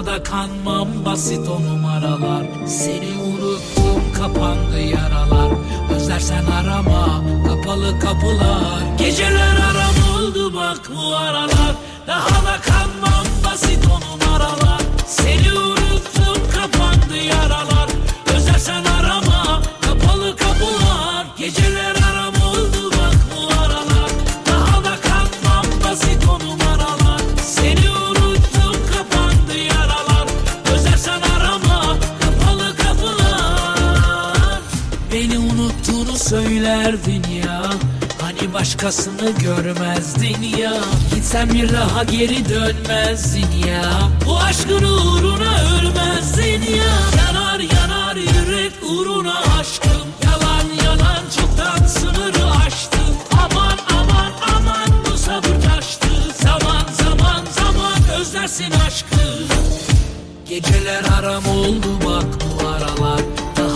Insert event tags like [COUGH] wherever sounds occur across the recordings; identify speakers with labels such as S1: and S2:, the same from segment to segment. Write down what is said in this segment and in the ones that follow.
S1: Daha da kanmam basit o numaralar. Seni unuttum kapandı yaralar. Özlersen arama kapalı kapılar. Geceler aram oldu bak bu aralar. Daha da kanmam basit o numaralar. Seni Başkasını görmezdin ya. Gitsen bir daha geri dönmezdin ya. Bu aşkın uğruna ölmezdin ya. Yanar yanar yürek uğruna aşkım. Yalan yalan çoktan sınırı aştım. Aman aman aman bu sabır taştı Zaman zaman zaman özlersin aşkı. Geceler aram oldu bak bu aralar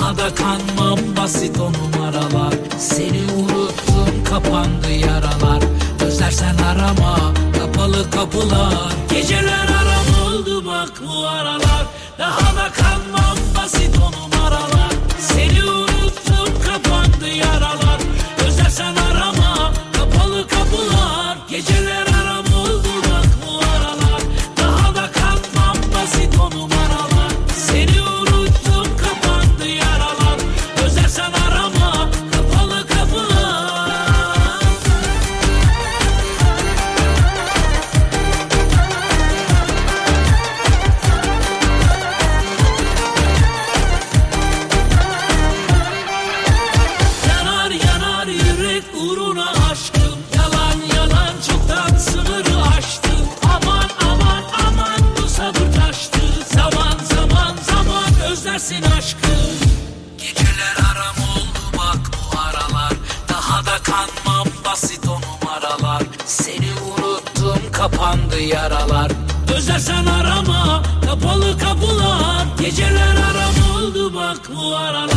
S1: Daha da kanmam basit o numaralar. Seni unuttum kapandı yaralar. Özlersen arama kapalı kapılar. Geceler aram oldu bak bu aralar. Daha da kanmam kapalı kapılar Geceler aram oldu bak bu aralar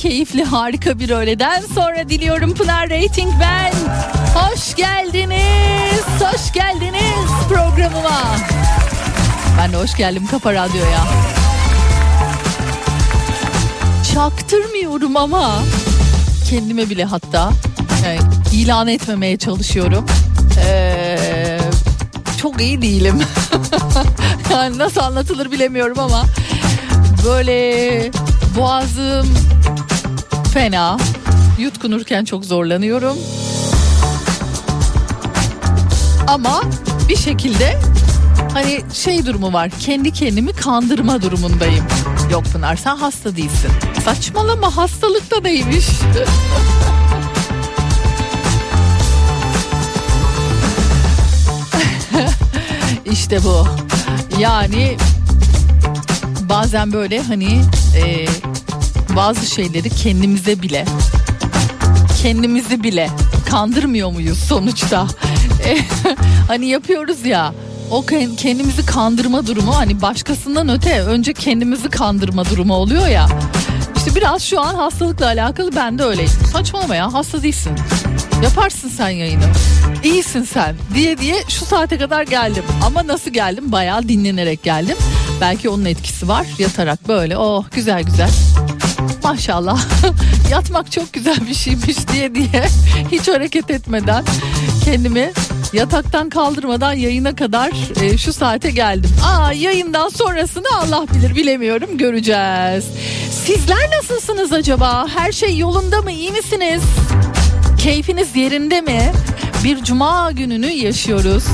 S2: keyifli, harika bir öğleden sonra diliyorum Pınar Rating ben. Hoş geldiniz. Hoş geldiniz programıma. Ben de hoş geldim Kafa Radyo'ya. Çaktırmıyorum ama kendime bile hatta e, ilan etmemeye çalışıyorum. Ee, çok iyi değilim. [LAUGHS] yani nasıl anlatılır bilemiyorum ama böyle boğazım fena. Yutkunurken çok zorlanıyorum. Ama bir şekilde hani şey durumu var. Kendi kendimi kandırma durumundayım. Yok Pınar sen hasta değilsin. Saçmalama hastalık da neymiş? [LAUGHS] işte bu. Yani bazen böyle hani e, bazı şeyleri kendimize bile kendimizi bile kandırmıyor muyuz sonuçta? [LAUGHS] Hani yapıyoruz ya o ken- kendimizi kandırma durumu hani başkasından öte önce kendimizi kandırma durumu oluyor ya. İşte biraz şu an hastalıkla alakalı ben de öyleyim. Saçmalama ya hasta değilsin. Yaparsın sen yayını. İyisin sen diye diye şu saate kadar geldim. Ama nasıl geldim? Bayağı dinlenerek geldim. Belki onun etkisi var. Yatarak böyle oh güzel güzel. Maşallah [LAUGHS] yatmak çok güzel bir şeymiş diye diye hiç hareket etmeden kendimi yataktan kaldırmadan yayına kadar e, şu saate geldim. Aa yayından sonrasını Allah bilir bilemiyorum göreceğiz. Sizler nasılsınız acaba? Her şey yolunda mı? İyi misiniz? Keyfiniz yerinde mi? Bir cuma gününü yaşıyoruz.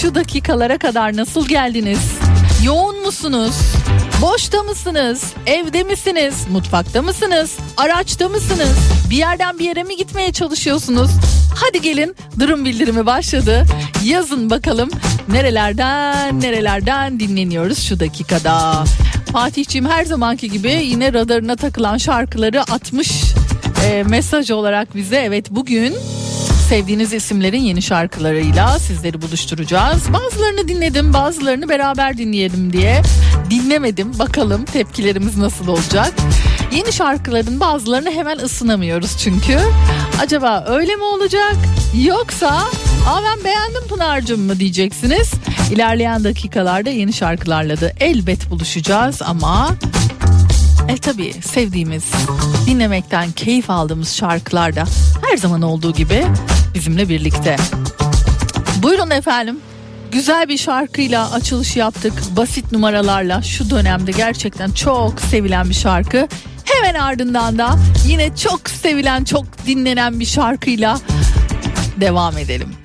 S2: Şu dakikalara kadar nasıl geldiniz? Yoğun musunuz? Boşta mısınız? Evde misiniz? Mutfakta mısınız? Araçta mısınız? Bir yerden bir yere mi gitmeye çalışıyorsunuz? Hadi gelin durum bildirimi başladı. Yazın bakalım nerelerden nerelerden dinleniyoruz şu dakikada. Fatihciğim her zamanki gibi yine radarına takılan şarkıları atmış e, mesaj olarak bize. Evet bugün sevdiğiniz isimlerin yeni şarkılarıyla sizleri buluşturacağız. Bazılarını dinledim, bazılarını beraber dinleyelim diye dinlemedim. Bakalım tepkilerimiz nasıl olacak. Yeni şarkıların bazılarını hemen ısınamıyoruz çünkü. Acaba öyle mi olacak? Yoksa Aa ben beğendim Pınar'cığım mı diyeceksiniz. İlerleyen dakikalarda yeni şarkılarla da elbet buluşacağız ama e tabi sevdiğimiz, dinlemekten keyif aldığımız şarkılar da her zaman olduğu gibi bizimle birlikte. Buyurun efendim. Güzel bir şarkıyla açılış yaptık. Basit numaralarla şu dönemde gerçekten çok sevilen bir şarkı. Hemen ardından da yine çok sevilen, çok dinlenen bir şarkıyla devam edelim.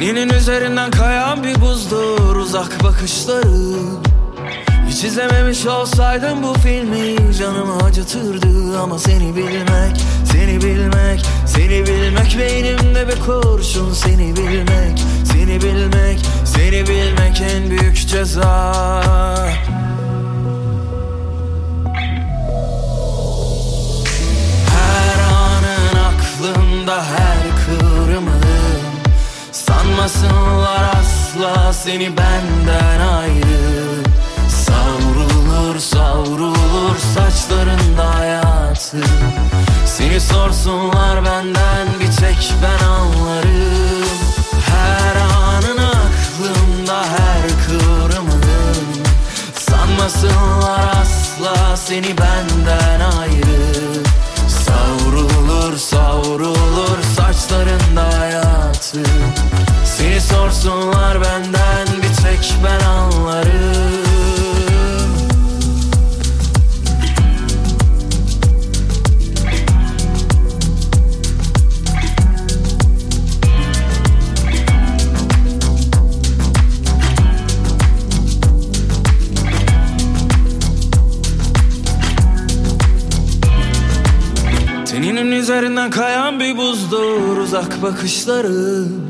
S3: Teninin üzerinden kayan bir buzdur uzak bakışları. Hiç izlememiş olsaydım bu filmi canımı acıtırdı. Ama seni bilmek, seni bilmek, seni bilmek Beynimde bir kurşun. Seni bilmek, seni bilmek, seni bilmek en büyük ceza. Her anın aklımda her kıvrımın Sanmasınlar asla seni benden ayrı. Savrulur savrulur saçlarında hayatı. Seni sorsunlar benden bir tek ben anlarım. Her anın aklımda her kıvrımın Sanmasınlar asla seni benden ayrı. Savrulur savrulur saçlarında hayatı Seni sorsunlar benden bir tek ben anlarım. Teninin üzerinden kayan bir buzdur uzak bakışları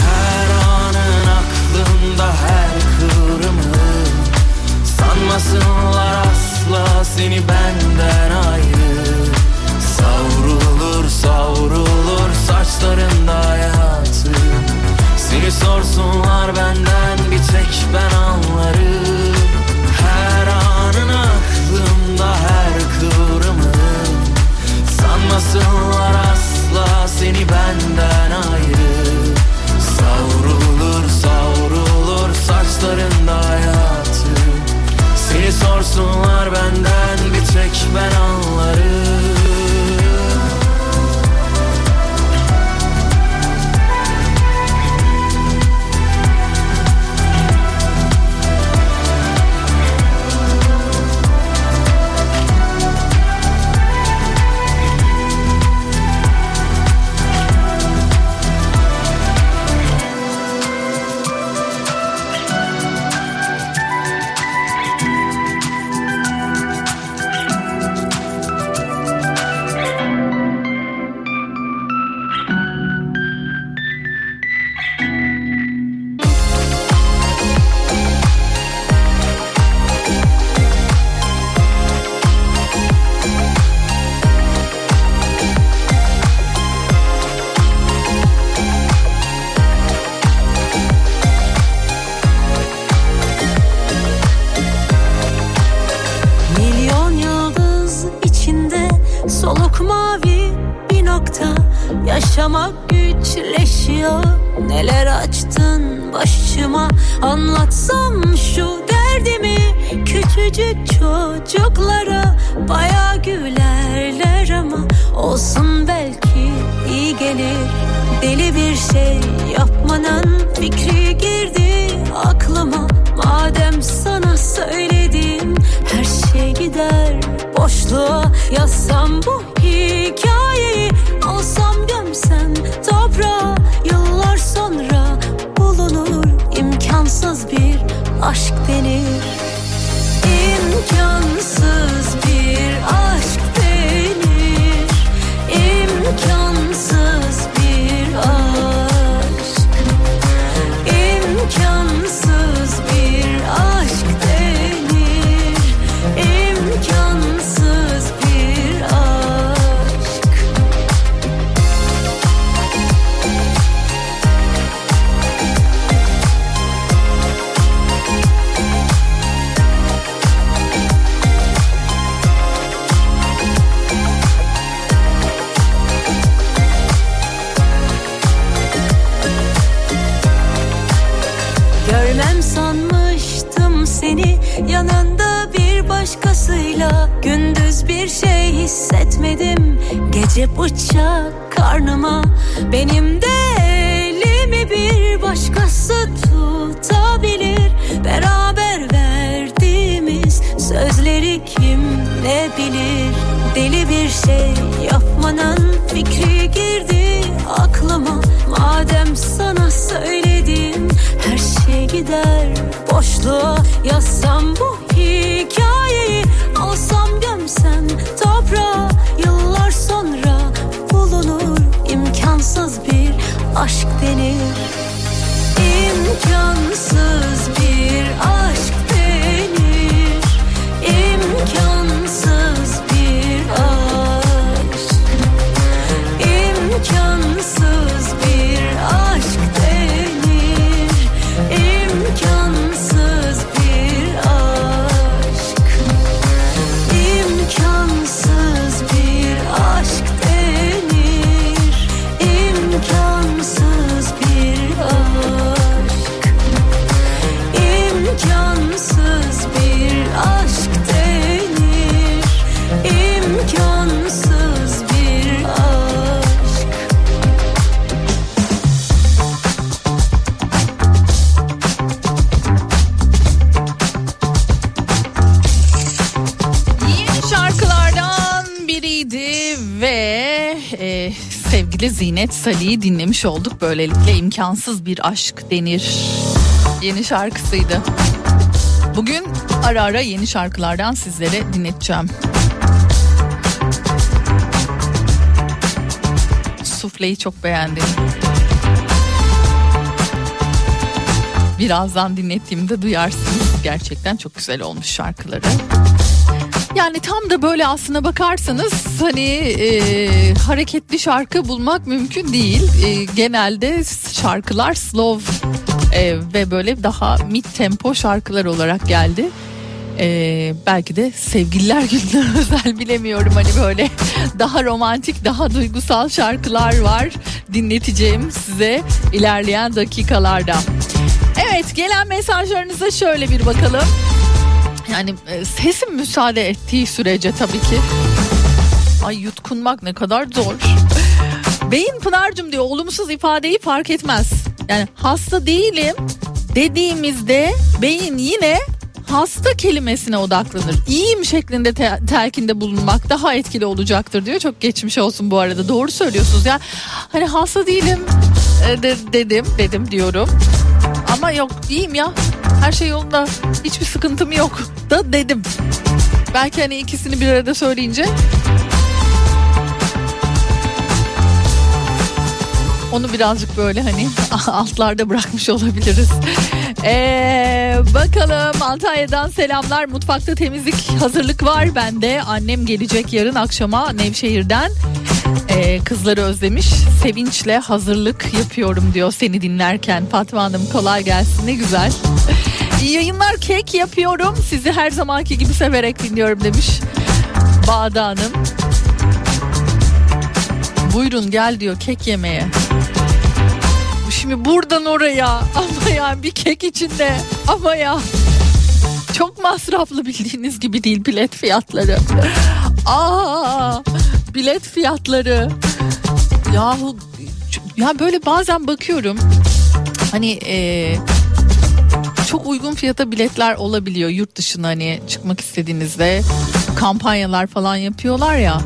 S4: yanında bir başkasıyla Gündüz bir şey hissetmedim. Gece bıçak karnıma Benim de elimi bir başkası tutabilir. Beraber verdiğimiz sözleri kim ne bilir? Deli bir şey yapmanın fikri girdi aklıma. Madem sana söyledim her şey gider. Boşluğa Yazsam bu hikayeyi alsam gömsem toprağa. Yıllar sonra bulunur imkansız bir aşk denir. İmkansız bir aşk İmkansız bir
S2: Zinet Salih'i dinlemiş olduk. Böylelikle imkansız bir aşk denir. Yeni şarkısıydı. Bugün ara ara yeni şarkılardan sizlere dinleteceğim. Sufleyi çok beğendim. Birazdan dinlettiğimde duyarsınız. Gerçekten çok güzel olmuş şarkıları. Yani tam da böyle aslına bakarsanız hani e, hareketli şarkı bulmak mümkün değil. E, genelde şarkılar slow e, ve böyle daha mid tempo şarkılar olarak geldi. E, belki de sevgililer [LAUGHS] gününe özel bilemiyorum hani böyle daha romantik daha duygusal şarkılar var dinleteceğim size ilerleyen dakikalarda. Evet gelen mesajlarınıza şöyle bir bakalım. Yani e, sesim müsaade ettiği sürece tabii ki. Ay yutkunmak ne kadar zor. Beyin Pınar'cığım diyor olumsuz ifadeyi fark etmez. Yani hasta değilim dediğimizde beyin yine hasta kelimesine odaklanır. İyiyim şeklinde te- telkinde bulunmak daha etkili olacaktır diyor. Çok geçmiş olsun bu arada. Doğru söylüyorsunuz ya. Hani hasta değilim e, de- dedim dedim diyorum. Ama yok iyiyim ya. Her şey yolunda. Hiçbir sıkıntım yok da dedim. Belki hani ikisini bir arada söyleyince onu birazcık böyle hani [LAUGHS] altlarda bırakmış olabiliriz. Ee, bakalım Antalya'dan selamlar. Mutfakta temizlik hazırlık var bende. Annem gelecek yarın akşama Nevşehir'den. Ee, kızları özlemiş. Sevinçle hazırlık yapıyorum diyor seni dinlerken. Fatma Hanım kolay gelsin ne güzel. İyi yayınlar kek yapıyorum. Sizi her zamanki gibi severek dinliyorum demiş. Bağda Hanım. Buyurun gel diyor kek yemeye. Şimdi buradan oraya ama ya bir kek içinde ama ya çok masraflı bildiğiniz gibi değil bilet fiyatları. Aa bilet fiyatları. Yahu ya böyle bazen bakıyorum hani e, çok uygun fiyata biletler olabiliyor yurt dışına hani çıkmak istediğinizde kampanyalar falan yapıyorlar ya.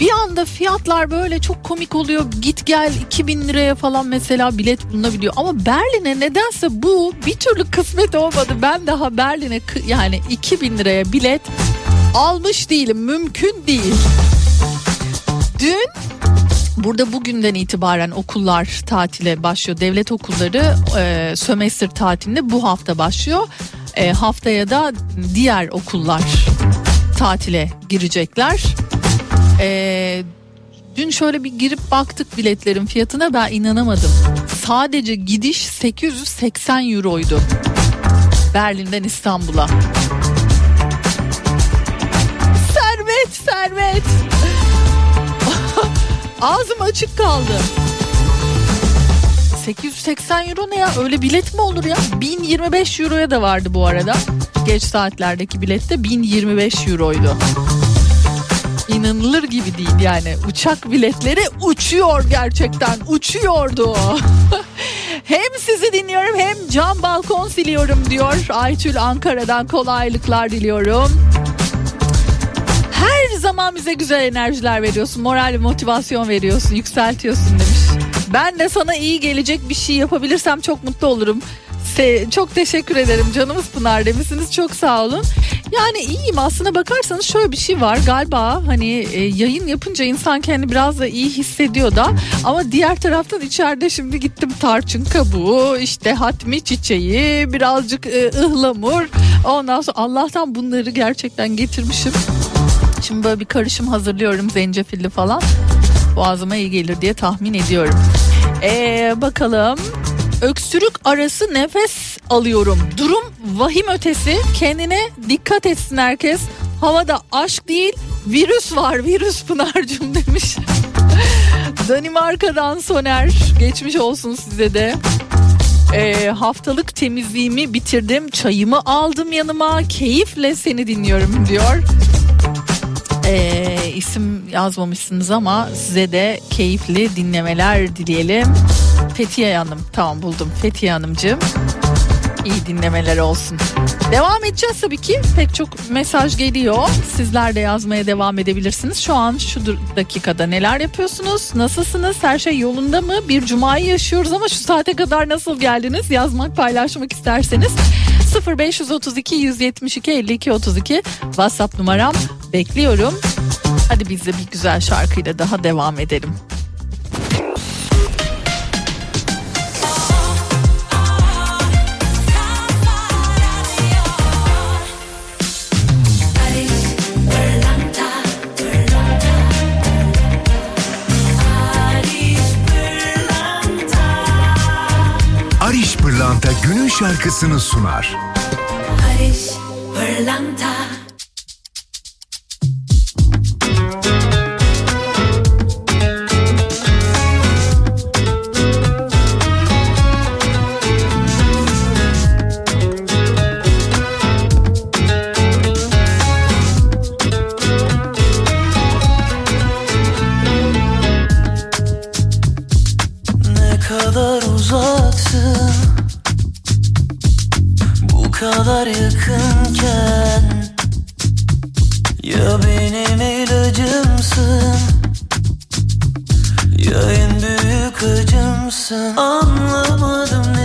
S2: Bir anda fiyatlar böyle çok komik oluyor. Git gel 2000 liraya falan mesela bilet bulunabiliyor. Ama Berlin'e nedense bu bir türlü kısmet olmadı. Ben daha Berlin'e yani 2000 liraya bilet almış değilim. Mümkün değil. Dün Burada bugünden itibaren okullar tatile başlıyor. Devlet okulları e, sömestr tatiline bu hafta başlıyor. E, haftaya da diğer okullar tatile girecekler. E, dün şöyle bir girip baktık biletlerin fiyatına ben inanamadım. Sadece gidiş 880 euroydu. Berlin'den İstanbul'a. Servet, servet. [LAUGHS] Ağzım açık kaldı. 880 euro ne ya? Öyle bilet mi olur ya? 1025 euroya da vardı bu arada. Geç saatlerdeki bilette 1025 euroydu. İnanılır gibi değil yani. Uçak biletleri uçuyor gerçekten. Uçuyordu. [LAUGHS] hem sizi dinliyorum hem cam balkon siliyorum diyor. Aytül Ankara'dan kolaylıklar diliyorum. Her zaman bize güzel enerjiler veriyorsun. Moral ve motivasyon veriyorsun. Yükseltiyorsun demiş. Ben de sana iyi gelecek bir şey yapabilirsem çok mutlu olurum. Se- çok teşekkür ederim canımız Pınar demişsiniz çok sağ olun. Yani iyiyim aslına bakarsanız şöyle bir şey var galiba hani e, yayın yapınca insan kendini biraz da iyi hissediyor da ama diğer taraftan içeride şimdi gittim tarçın kabuğu işte hatmi çiçeği birazcık e, ıhlamur ondan sonra Allah'tan bunları gerçekten getirmişim. Şimdi böyle bir karışım hazırlıyorum zencefilli falan. Boğazıma iyi gelir diye tahmin ediyorum. Ee, bakalım. Öksürük arası nefes alıyorum. Durum vahim ötesi. Kendine dikkat etsin herkes. Havada aşk değil virüs var virüs Pınar'cığım [LAUGHS] demiş. Danimarka'dan Soner. Geçmiş olsun size de. Ee, haftalık temizliğimi bitirdim. Çayımı aldım yanıma. Keyifle seni dinliyorum diyor. Ee, isim yazmamışsınız ama size de keyifli dinlemeler dileyelim. Fethiye Hanım tamam buldum Fethiye Hanımcığım. İyi dinlemeler olsun. Devam edeceğiz tabii ki. Pek çok mesaj geliyor. Sizler de yazmaya devam edebilirsiniz. Şu an şu dakikada neler yapıyorsunuz? Nasılsınız? Her şey yolunda mı? Bir cumayı yaşıyoruz ama şu saate kadar nasıl geldiniz? Yazmak, paylaşmak isterseniz 0532 172 52 32 WhatsApp numaram bekliyorum. Hadi biz de bir güzel şarkıyla daha devam edelim.
S5: Şarkısını sunar.
S4: Barış Pırlanta
S6: kadar yakınken. Ya benim ilacımsın Ya en büyük acımsın. Anlamadım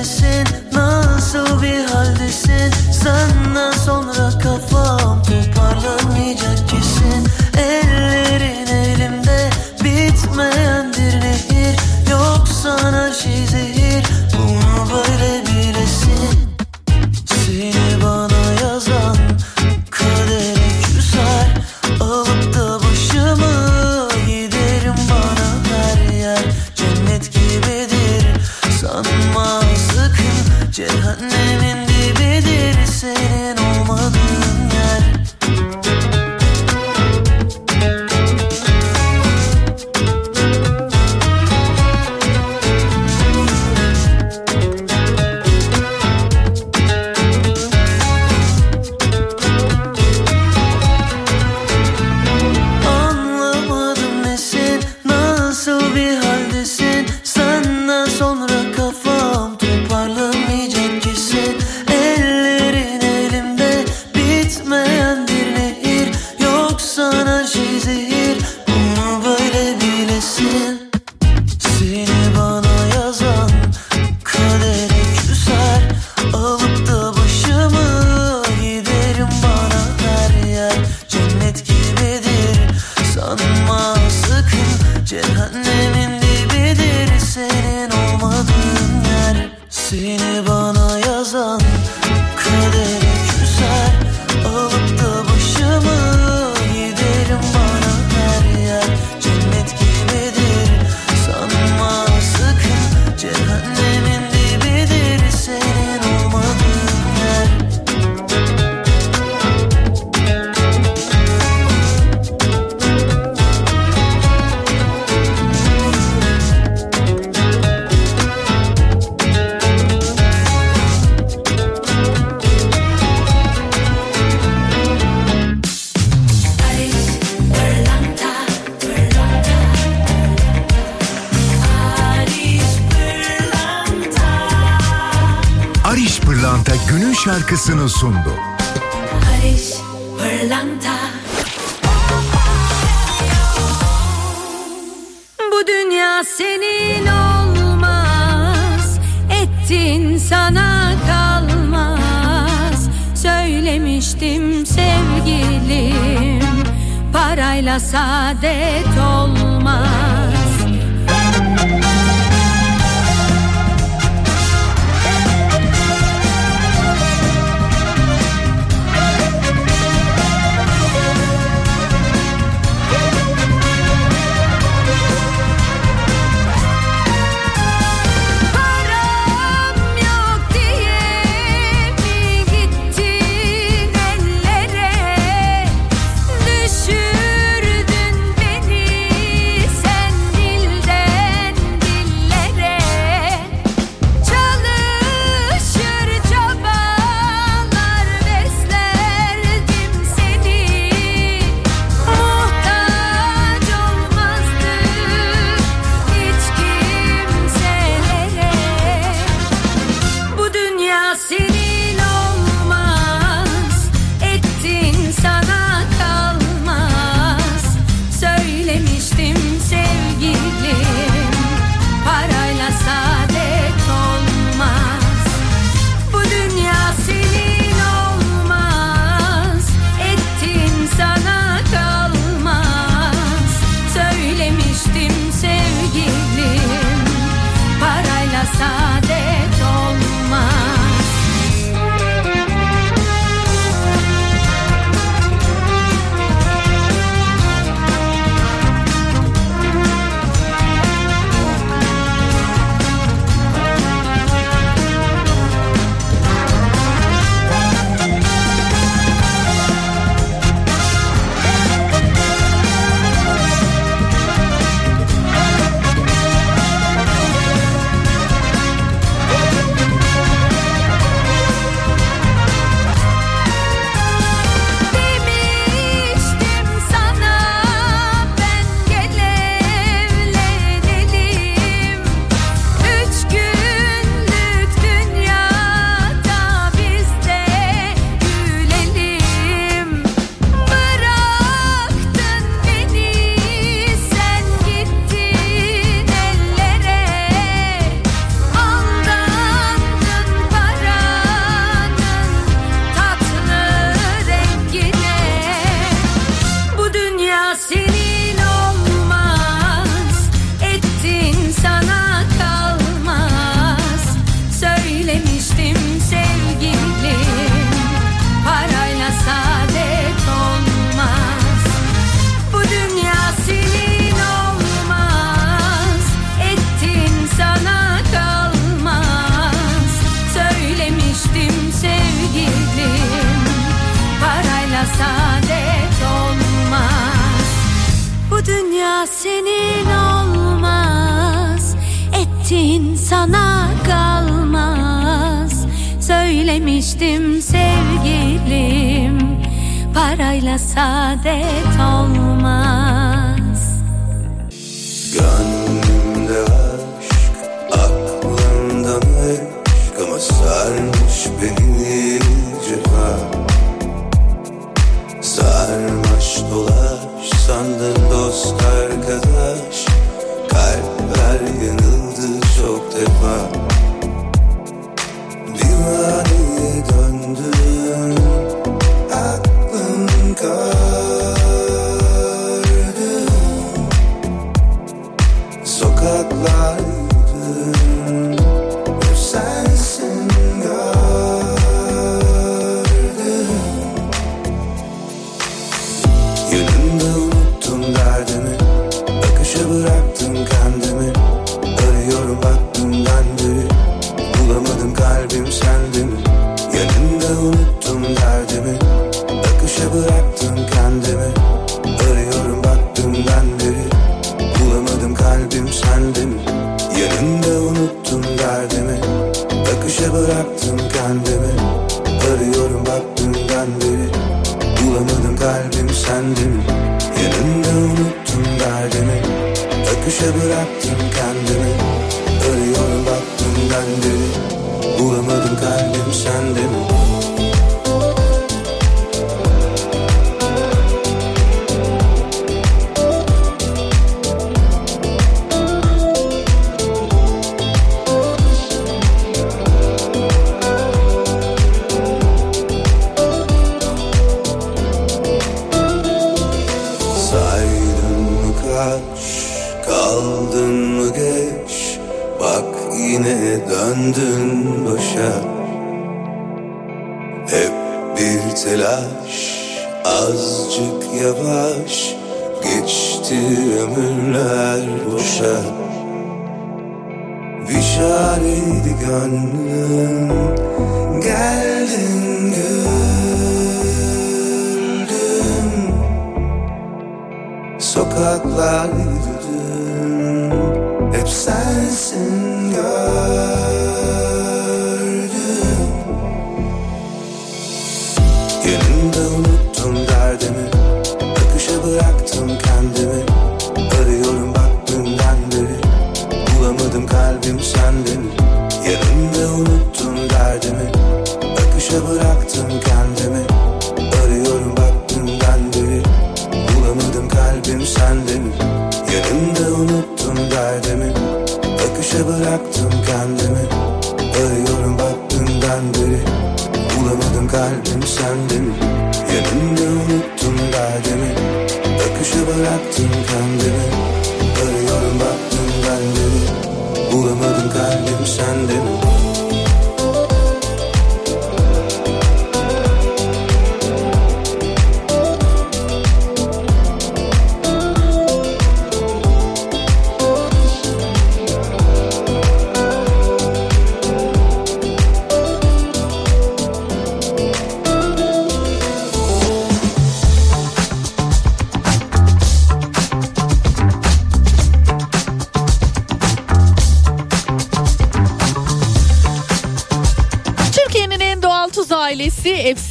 S2: took the clock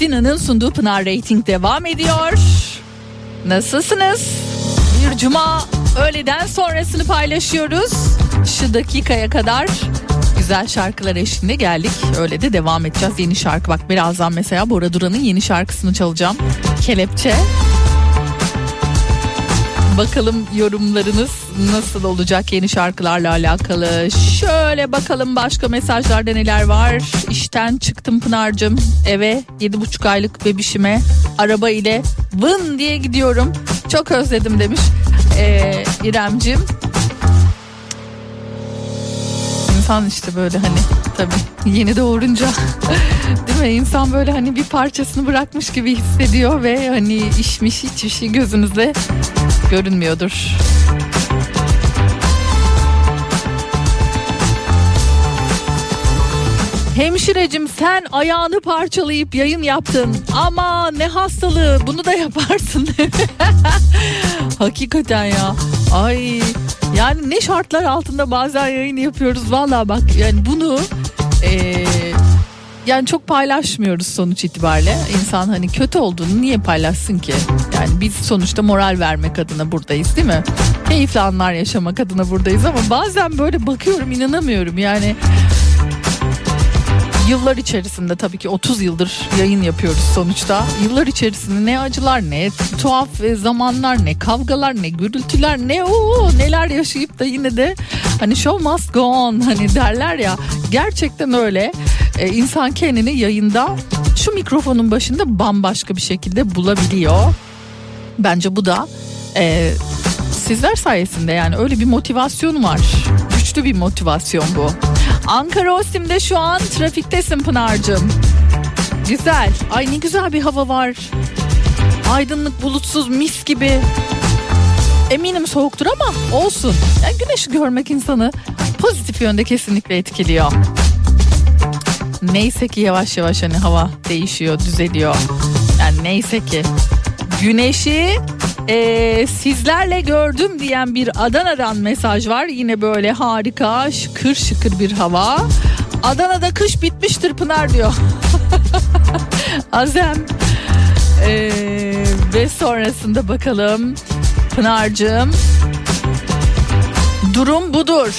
S2: Efsina'nın sunduğu Pınar Rating devam ediyor. Nasılsınız? Bir cuma öğleden sonrasını paylaşıyoruz. Şu dakikaya kadar güzel şarkılar eşliğinde geldik. Öyle de devam edeceğiz. Yeni şarkı bak birazdan mesela Bora Duran'ın yeni şarkısını çalacağım. Kelepçe. Bakalım yorumlarınız nasıl olacak yeni şarkılarla alakalı. Şöyle bakalım başka mesajlarda neler var. İşten çıktım Pınar'cığım eve 7,5 aylık bebişime araba ile vın diye gidiyorum. Çok özledim demiş ee, İremcim. İnsan işte böyle hani tabii yeni doğurunca [LAUGHS] değil mi insan böyle hani bir parçasını bırakmış gibi hissediyor ve hani işmiş hiçbir şey gözünüzde görünmüyordur. Hemşirecim sen ayağını parçalayıp yayın yaptın ama ne hastalığı bunu da yaparsın. [LAUGHS] Hakikaten ya. Ay yani ne şartlar altında bazen yayın yapıyoruz valla bak yani bunu eee, yani çok paylaşmıyoruz sonuç itibariyle. İnsan hani kötü olduğunu niye paylaşsın ki? Yani biz sonuçta moral vermek adına buradayız değil mi? Keyifli anlar yaşamak adına buradayız ama bazen böyle bakıyorum inanamıyorum yani yıllar içerisinde tabii ki 30 yıldır yayın yapıyoruz sonuçta. Yıllar içerisinde ne acılar ne tuhaf e, zamanlar ne kavgalar ne gürültüler ne o neler yaşayıp da yine de hani show must go on hani derler ya gerçekten öyle. Ee, insan kendini yayında şu mikrofonun başında bambaşka bir şekilde bulabiliyor. Bence bu da e, sizler sayesinde yani öyle bir motivasyon var. Güçlü bir motivasyon bu. Ankara Osim'de şu an trafiktesin Pınar'cığım. Güzel. Ay ne güzel bir hava var. Aydınlık bulutsuz mis gibi. Eminim soğuktur ama olsun. Yani güneşi görmek insanı pozitif yönde kesinlikle etkiliyor. Neyse ki yavaş yavaş hani hava değişiyor, düzeliyor. Yani neyse ki güneşi e, sizlerle gördüm diyen bir Adana'dan mesaj var. Yine böyle harika şıkır şıkır bir hava. Adana'da kış bitmiştir Pınar diyor. [LAUGHS] Azem. E, ve sonrasında bakalım Pınar'cığım. Durum budur.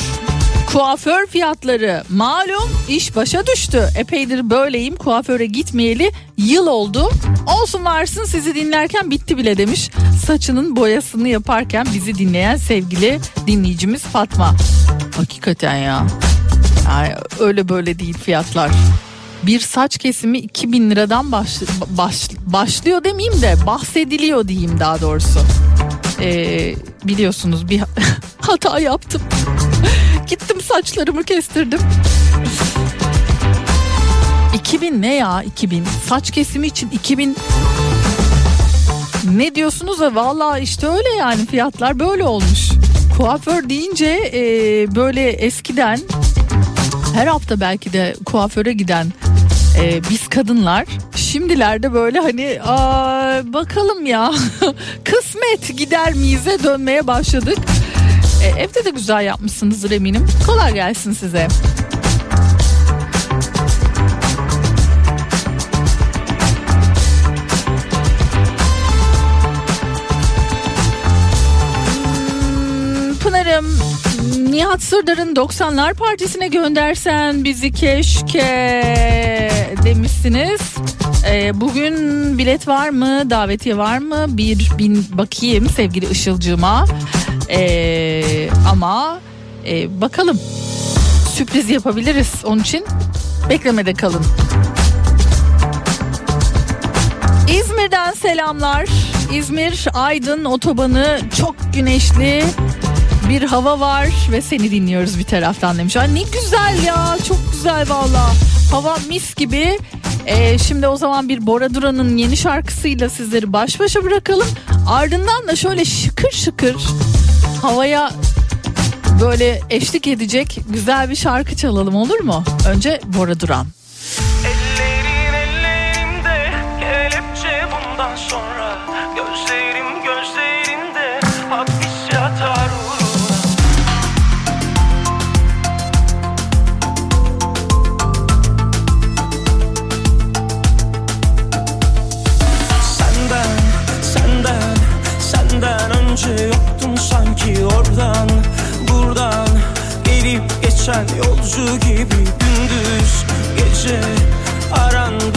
S2: Kuaför fiyatları malum iş başa düştü. Epeydir böyleyim kuaföre gitmeyeli yıl oldu. Olsun varsın sizi dinlerken bitti bile demiş. Saçının boyasını yaparken bizi dinleyen sevgili dinleyicimiz Fatma. Hakikaten ya. Yani öyle böyle değil fiyatlar. Bir saç kesimi 2000 liradan baş, baş, başlıyor demeyeyim de bahsediliyor diyeyim daha doğrusu. Ee, biliyorsunuz bir [LAUGHS] hata yaptım. [LAUGHS] Gittim saçlarımı kestirdim. 2000 ne ya 2000 saç kesimi için 2000 ne diyorsunuz da valla işte öyle yani fiyatlar böyle olmuş. Kuaför deyince e, böyle eskiden her hafta belki de kuaföre giden e, biz kadınlar şimdilerde böyle hani aa, bakalım ya [LAUGHS] kısmet gider miyize dönmeye başladık. E, evde de güzel yapmışsınızdır eminim. Kolay gelsin size. Nihat Sırdar'ın 90'lar partisine göndersen bizi keşke demişsiniz. Ee, bugün bilet var mı davetiye var mı bir bin bakayım sevgili Işılcığıma. Ee, ama e, bakalım sürpriz yapabiliriz onun için beklemede kalın. İzmir'den selamlar. İzmir Aydın otobanı çok güneşli bir hava var ve seni dinliyoruz bir taraftan demiş. Ay ne güzel ya çok güzel valla. Hava mis gibi. Ee, şimdi o zaman bir Bora Duran'ın yeni şarkısıyla sizleri baş başa bırakalım. Ardından da şöyle şıkır şıkır havaya böyle eşlik edecek güzel bir şarkı çalalım olur mu? Önce Bora Duran.
S7: Ellerin geçen yolcu gibi gündüz gece Arandım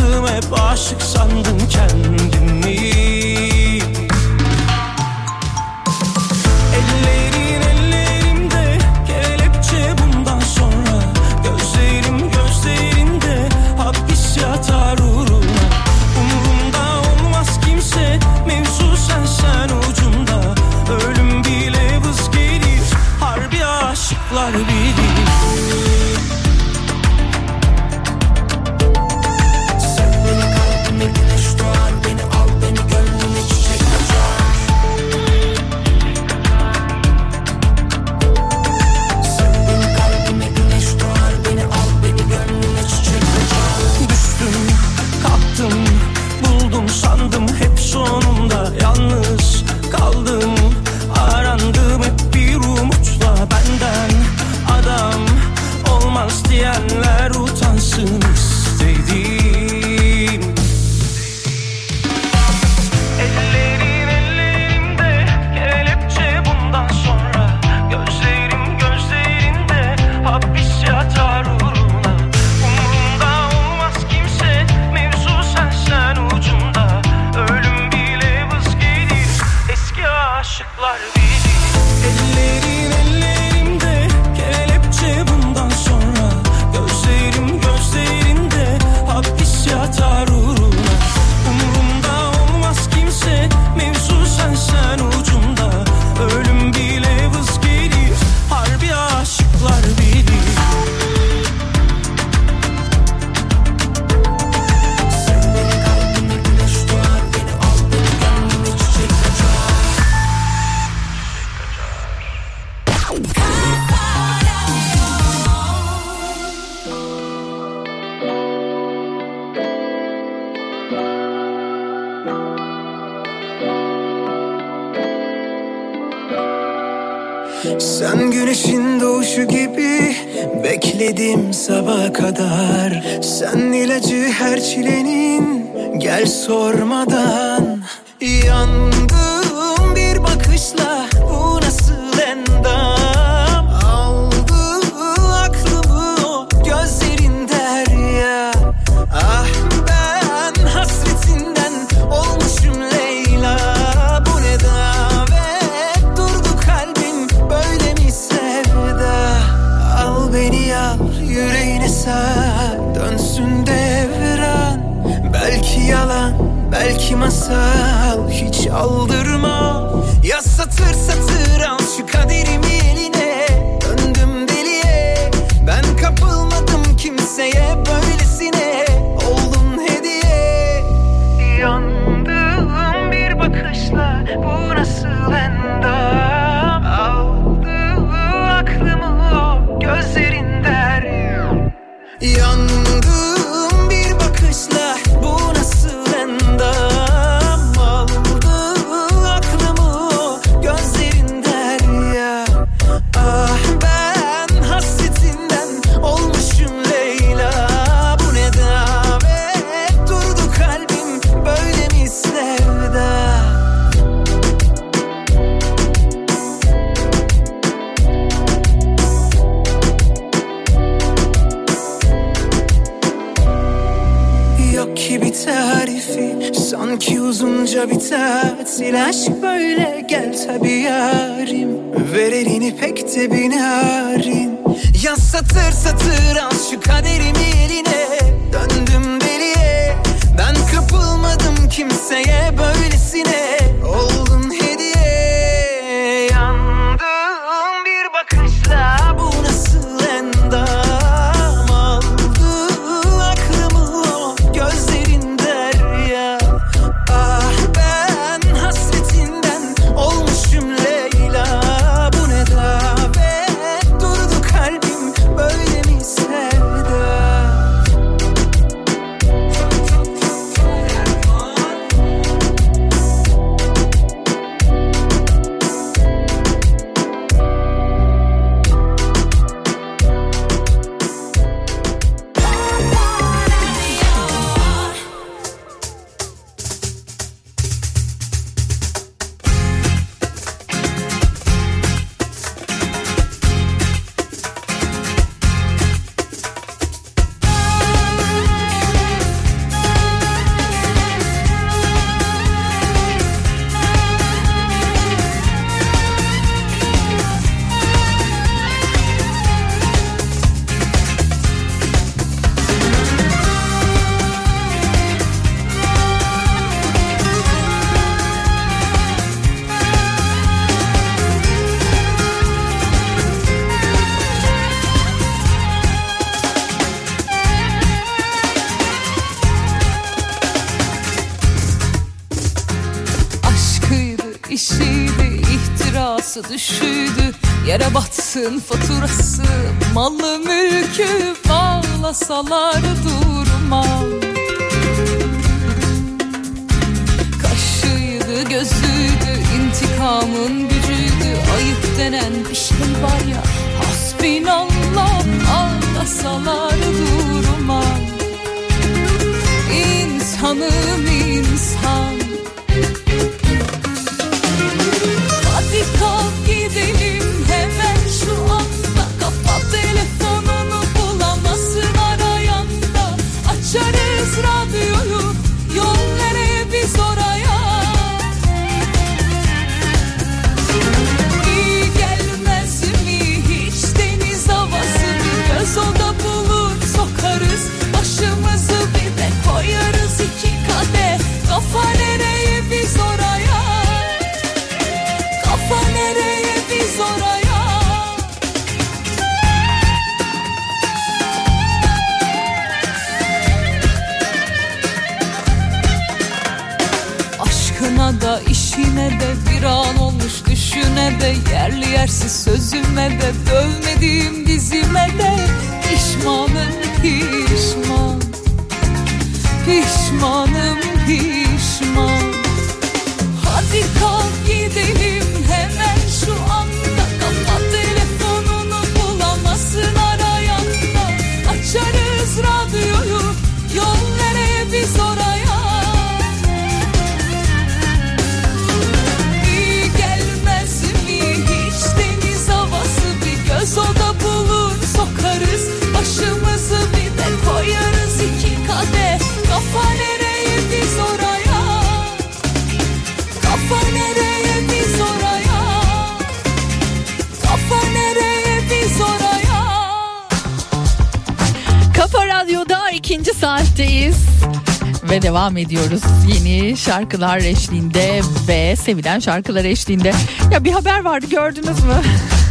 S2: şarkılar eşliğinde ve sevilen şarkılar eşliğinde. Ya bir haber vardı gördünüz mü?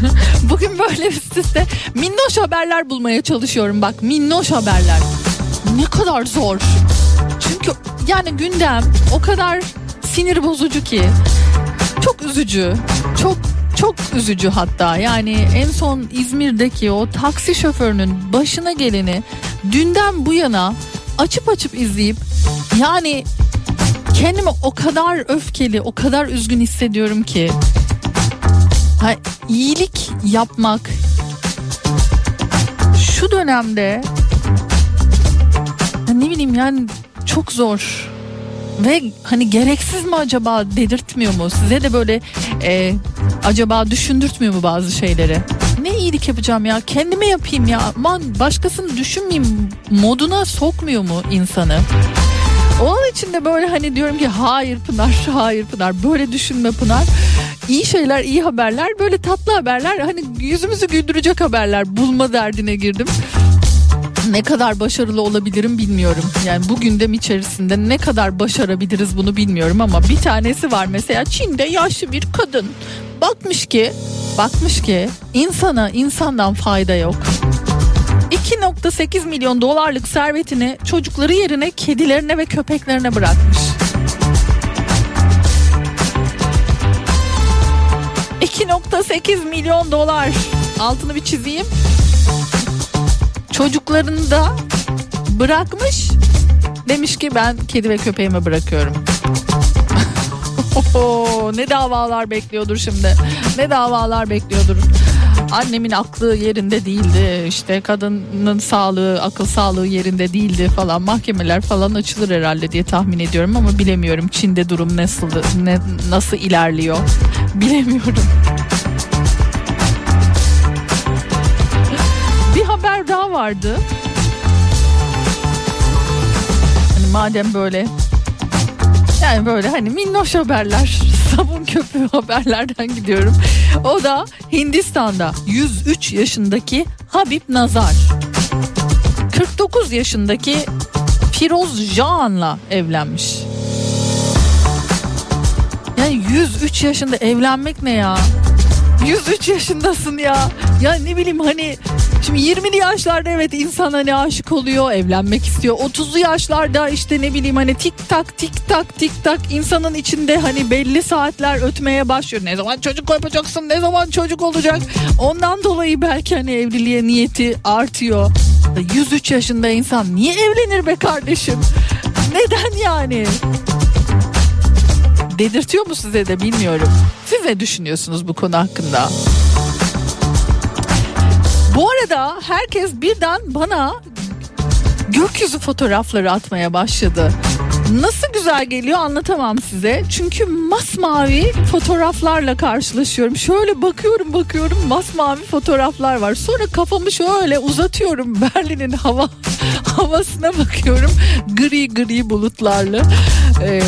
S2: [LAUGHS] Bugün böyle üst üste minnoş haberler bulmaya çalışıyorum. Bak minnoş haberler. Ne kadar zor. Çünkü yani gündem o kadar sinir bozucu ki. Çok üzücü. Çok çok üzücü hatta yani en son İzmir'deki o taksi şoförünün başına geleni dünden bu yana açıp açıp izleyip yani kendimi o kadar öfkeli o kadar üzgün hissediyorum ki. Ha, iyilik yapmak. Şu dönemde ya ne bileyim yani çok zor. Ve hani gereksiz mi acaba dedirtmiyor mu? Size de böyle e, acaba düşündürtmüyor mu bazı şeyleri? Ne iyilik yapacağım ya? Kendime yapayım ya. Aman başkasını düşünmeyeyim moduna sokmuyor mu insanı onun için de böyle hani diyorum ki hayır Pınar hayır Pınar. Böyle düşünme Pınar. İyi şeyler iyi haberler böyle tatlı haberler hani yüzümüzü güldürecek haberler. Bulma derdine girdim. Ne kadar başarılı olabilirim bilmiyorum. Yani bu gündem içerisinde ne kadar başarabiliriz bunu bilmiyorum ama bir tanesi var mesela. Çin'de yaşlı bir kadın bakmış ki bakmış ki insana insandan fayda yok. 2.8 milyon dolarlık servetini çocukları yerine kedilerine ve köpeklerine bırakmış. 2.8 milyon dolar altını bir çizeyim çocuklarını da bırakmış demiş ki ben kedi ve köpeğime bırakıyorum. [LAUGHS] ne davalar bekliyordur şimdi. Ne davalar bekliyordur. Annemin aklı yerinde değildi. işte kadının sağlığı, akıl sağlığı yerinde değildi falan. Mahkemeler falan açılır herhalde diye tahmin ediyorum ama bilemiyorum. Çin'de durum nasıl ne, nasıl ilerliyor. [LAUGHS] Bilemiyorum. Bir haber daha vardı. Hani madem böyle yani böyle hani minnoş haberler, sabun köpüğü haberlerden gidiyorum. O da Hindistan'da 103 yaşındaki Habib Nazar. 49 yaşındaki Firoz Jaan'la evlenmiş. Yani 103 yaşında evlenmek ne ya? 103 yaşındasın ya. Ya ne bileyim hani şimdi 20'li yaşlarda evet insan hani aşık oluyor, evlenmek istiyor. 30'lu yaşlarda işte ne bileyim hani tik tak tik tak tik tak insanın içinde hani belli saatler ötmeye başlıyor. Ne zaman çocuk yapacaksın? Ne zaman çocuk olacak? Ondan dolayı belki hani evliliğe niyeti artıyor. 103 yaşında insan niye evlenir be kardeşim? Neden yani? Dedirtiyor mu size de bilmiyorum. Siz ne düşünüyorsunuz bu konu hakkında? Bu arada herkes birden bana gökyüzü fotoğrafları atmaya başladı. Nasıl güzel geliyor anlatamam size. Çünkü masmavi fotoğraflarla karşılaşıyorum. Şöyle bakıyorum bakıyorum masmavi fotoğraflar var. Sonra kafamı şöyle uzatıyorum [LAUGHS] Berlin'in hava havasına bakıyorum. Gri gri bulutlarla ee,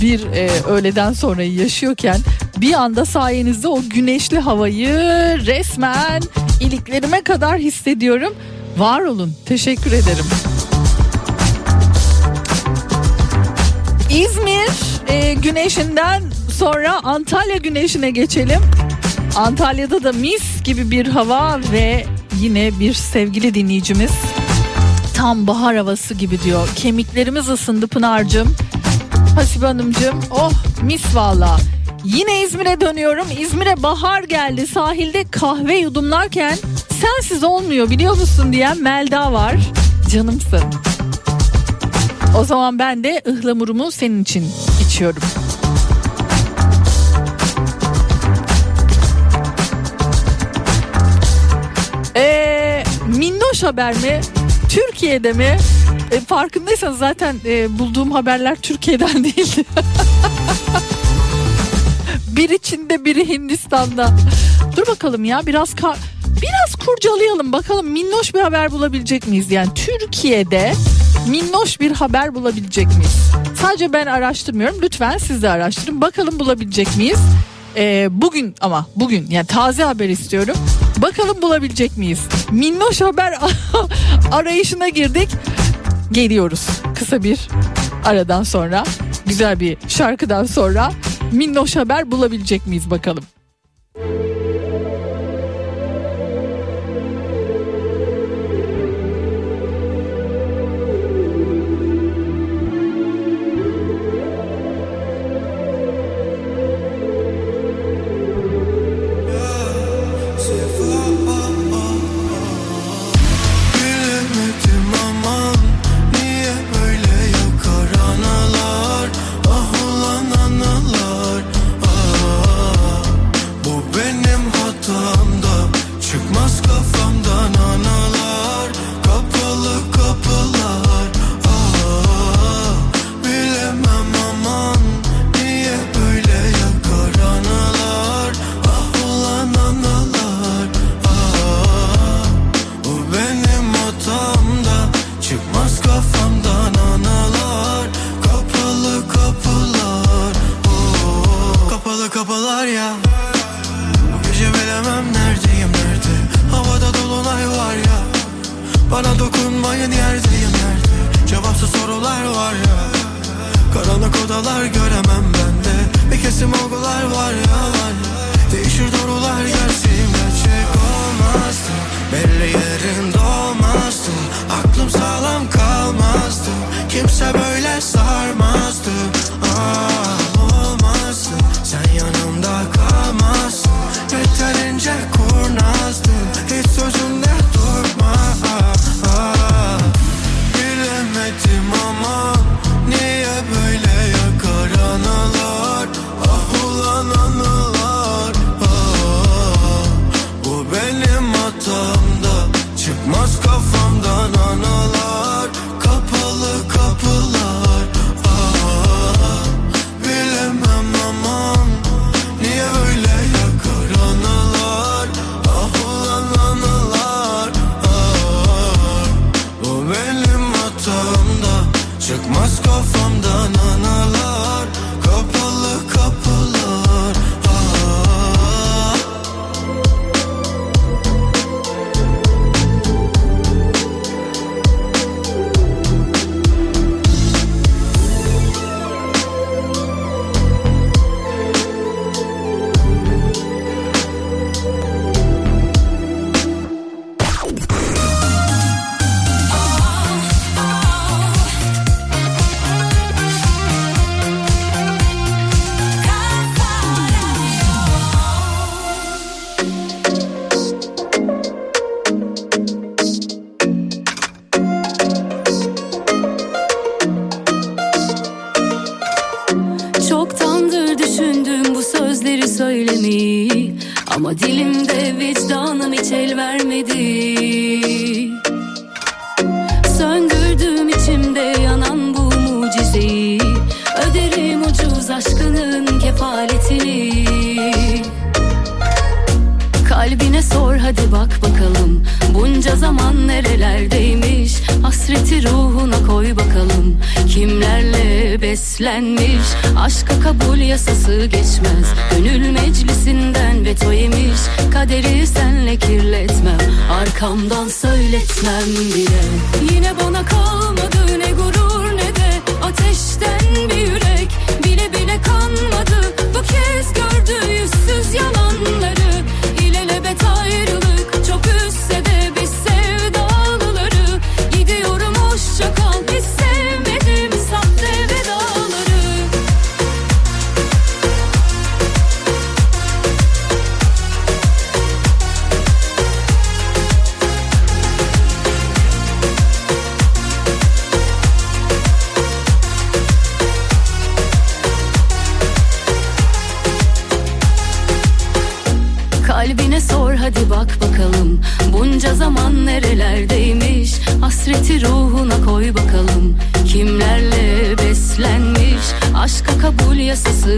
S2: bir e, öğleden sonra yaşıyorken bir anda sayenizde o güneşli havayı resmen iliklerime kadar hissediyorum. Var olun. Teşekkür ederim. İzmir e, güneşinden sonra Antalya güneşine geçelim. Antalya'da da mis gibi bir hava ve yine bir sevgili dinleyicimiz tam bahar havası gibi diyor. Kemiklerimiz ısındı Pınar'cığım. Hasibe Hanımcığım oh mis valla. Yine İzmir'e dönüyorum. İzmir'e bahar geldi. Sahilde kahve yudumlarken sensiz olmuyor biliyor musun diyen Melda var. Canımsın. O zaman ben de ıhlamurumu senin için içiyorum. Ee, minnoş haber mi? Türkiye'de mi? E, farkındaysanız zaten e, bulduğum haberler Türkiye'den [LAUGHS] değildi. Biri Çin'de biri Hindistan'da. Dur bakalım ya biraz kar biraz kurcalayalım bakalım minnoş bir haber bulabilecek miyiz? Yani Türkiye'de minnoş bir haber bulabilecek miyiz? Sadece ben araştırmıyorum. Lütfen siz de araştırın. Bakalım bulabilecek miyiz? Ee, bugün ama bugün yani taze haber istiyorum. Bakalım bulabilecek miyiz? Minnoş haber [LAUGHS] arayışına girdik. Geliyoruz kısa bir aradan sonra güzel bir şarkıdan sonra minnoş haber bulabilecek miyiz bakalım.
S4: Bulanık odalar göremem bende Bir kesim olgular var yalan Değişir doğrular gerçeğim gerçek olmazdı. Belli yerin dolmazdı. Aklım sağlam kalmazdı. Kimse böyle sarmazdı.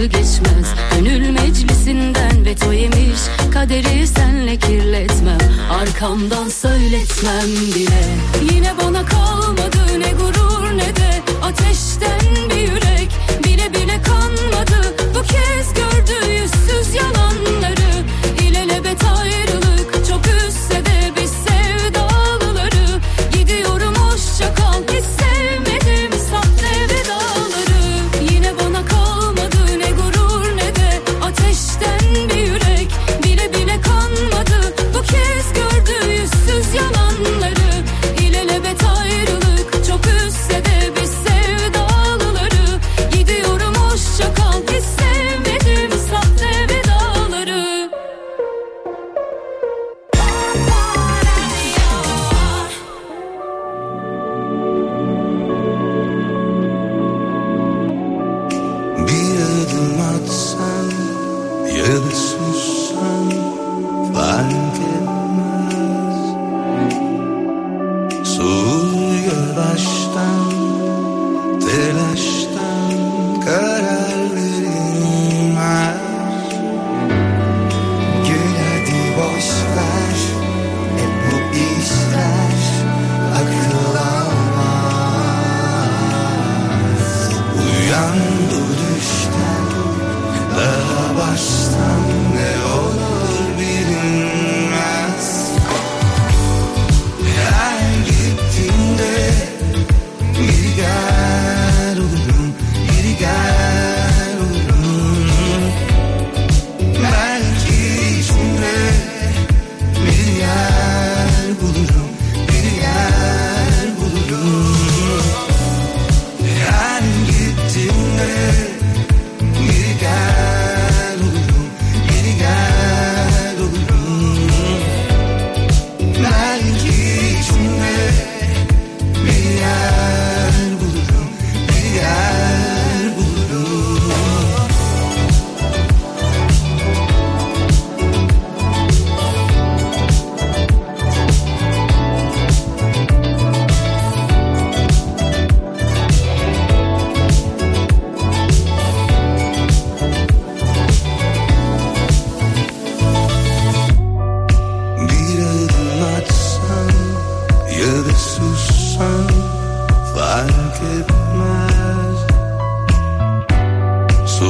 S8: ömrü geçmez. Gönül meclisinden veto yemiş. Kaderi senle kirletmem. Arkamdan söyletmem bile. Yine bana kalmadı ne gurur ne de ateşten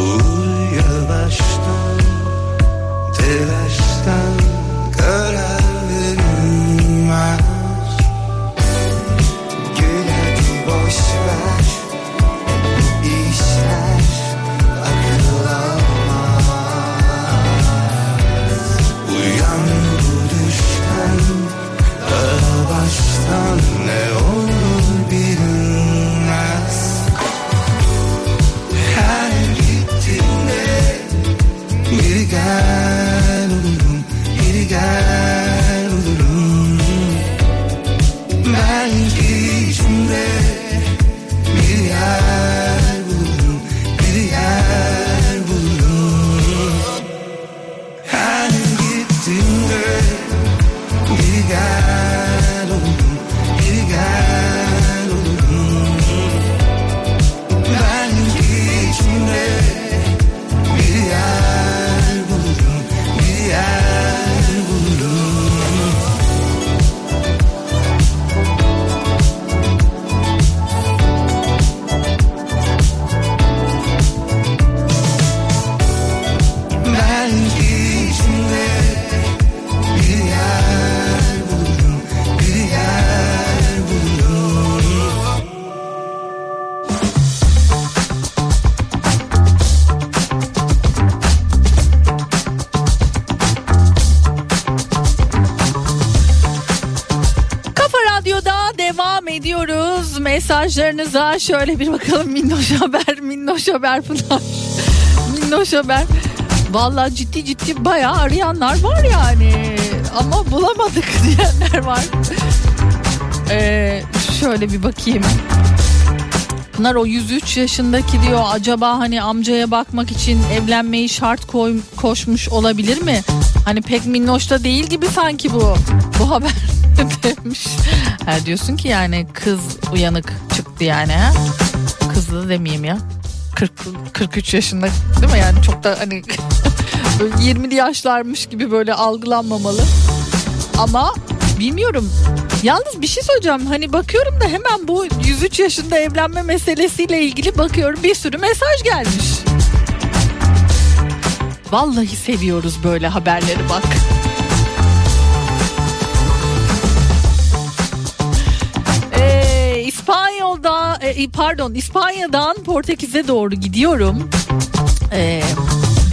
S9: Soğur yavaştan telaştan
S2: Mesajlarınıza şöyle bir bakalım. Minnoş haber, minnoş haber falan. minnoş haber. Vallahi ciddi ciddi bayağı arayanlar var yani. Ama bulamadık [LAUGHS] diyenler var. Ee, şöyle bir bakayım. Bunlar o 103 yaşındaki diyor acaba hani amcaya bakmak için evlenmeyi şart koy, koşmuş olabilir mi? Hani pek minnoşta değil gibi sanki bu. Bu haber [LAUGHS] demiş. Ha, diyorsun ki yani kız uyanık çıktı yani ha? Kızlı demeyeyim ya. 40 43 yaşında değil mi yani çok da hani [LAUGHS] böyle 20'li yaşlarmış gibi böyle algılanmamalı. Ama bilmiyorum. Yalnız bir şey söyleyeceğim. Hani bakıyorum da hemen bu 103 yaşında evlenme meselesiyle ilgili bakıyorum bir sürü mesaj gelmiş. Vallahi seviyoruz böyle haberleri bak. E, pardon İspanya'dan Portekiz'e doğru gidiyorum. Ee,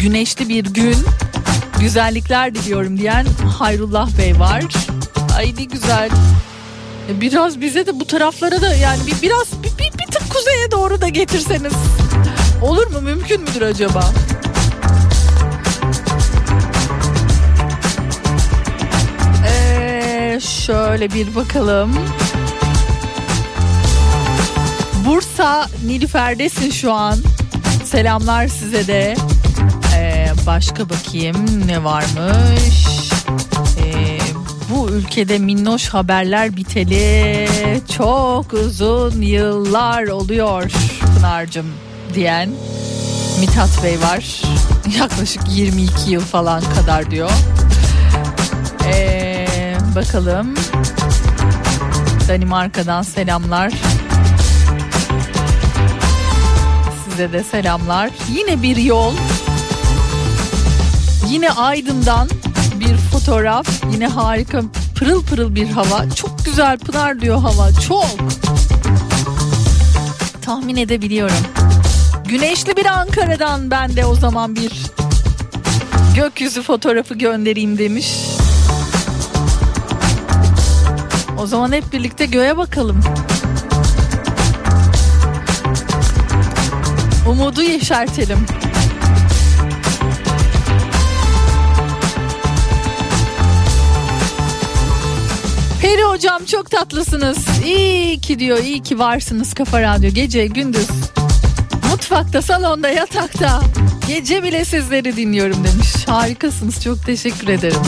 S2: güneşli bir gün güzellikler diliyorum diyen Hayrullah Bey var. Ay ne güzel. E, Biraz bize de bu taraflara da yani bir, biraz bir, bir, bir tık kuzeye doğru da getirseniz. Olur mu? Mümkün müdür acaba? Ee, şöyle bir bakalım. Bursa Nilüfer'desin şu an. Selamlar size de. Ee, başka bakayım ne varmış. Ee, bu ülkede minnoş haberler biteli çok uzun yıllar oluyor Pınar'cığım diyen Mithat Bey var. [LAUGHS] Yaklaşık 22 yıl falan kadar diyor. Ee, bakalım. Danimarka'dan selamlar. Size de selamlar. Yine bir yol. Yine Aydın'dan bir fotoğraf. Yine harika pırıl pırıl bir hava. Çok güzel Pınar diyor hava. Çok. Tahmin edebiliyorum. Güneşli bir Ankara'dan ben de o zaman bir gökyüzü fotoğrafı göndereyim demiş. O zaman hep birlikte göğe bakalım. Umudu yeşertelim. Peri hocam çok tatlısınız. İyi ki diyor, iyi ki varsınız Kafa Radyo. Gece, gündüz, mutfakta, salonda, yatakta. Gece bile sizleri dinliyorum demiş. Harikasınız, çok teşekkür ederim.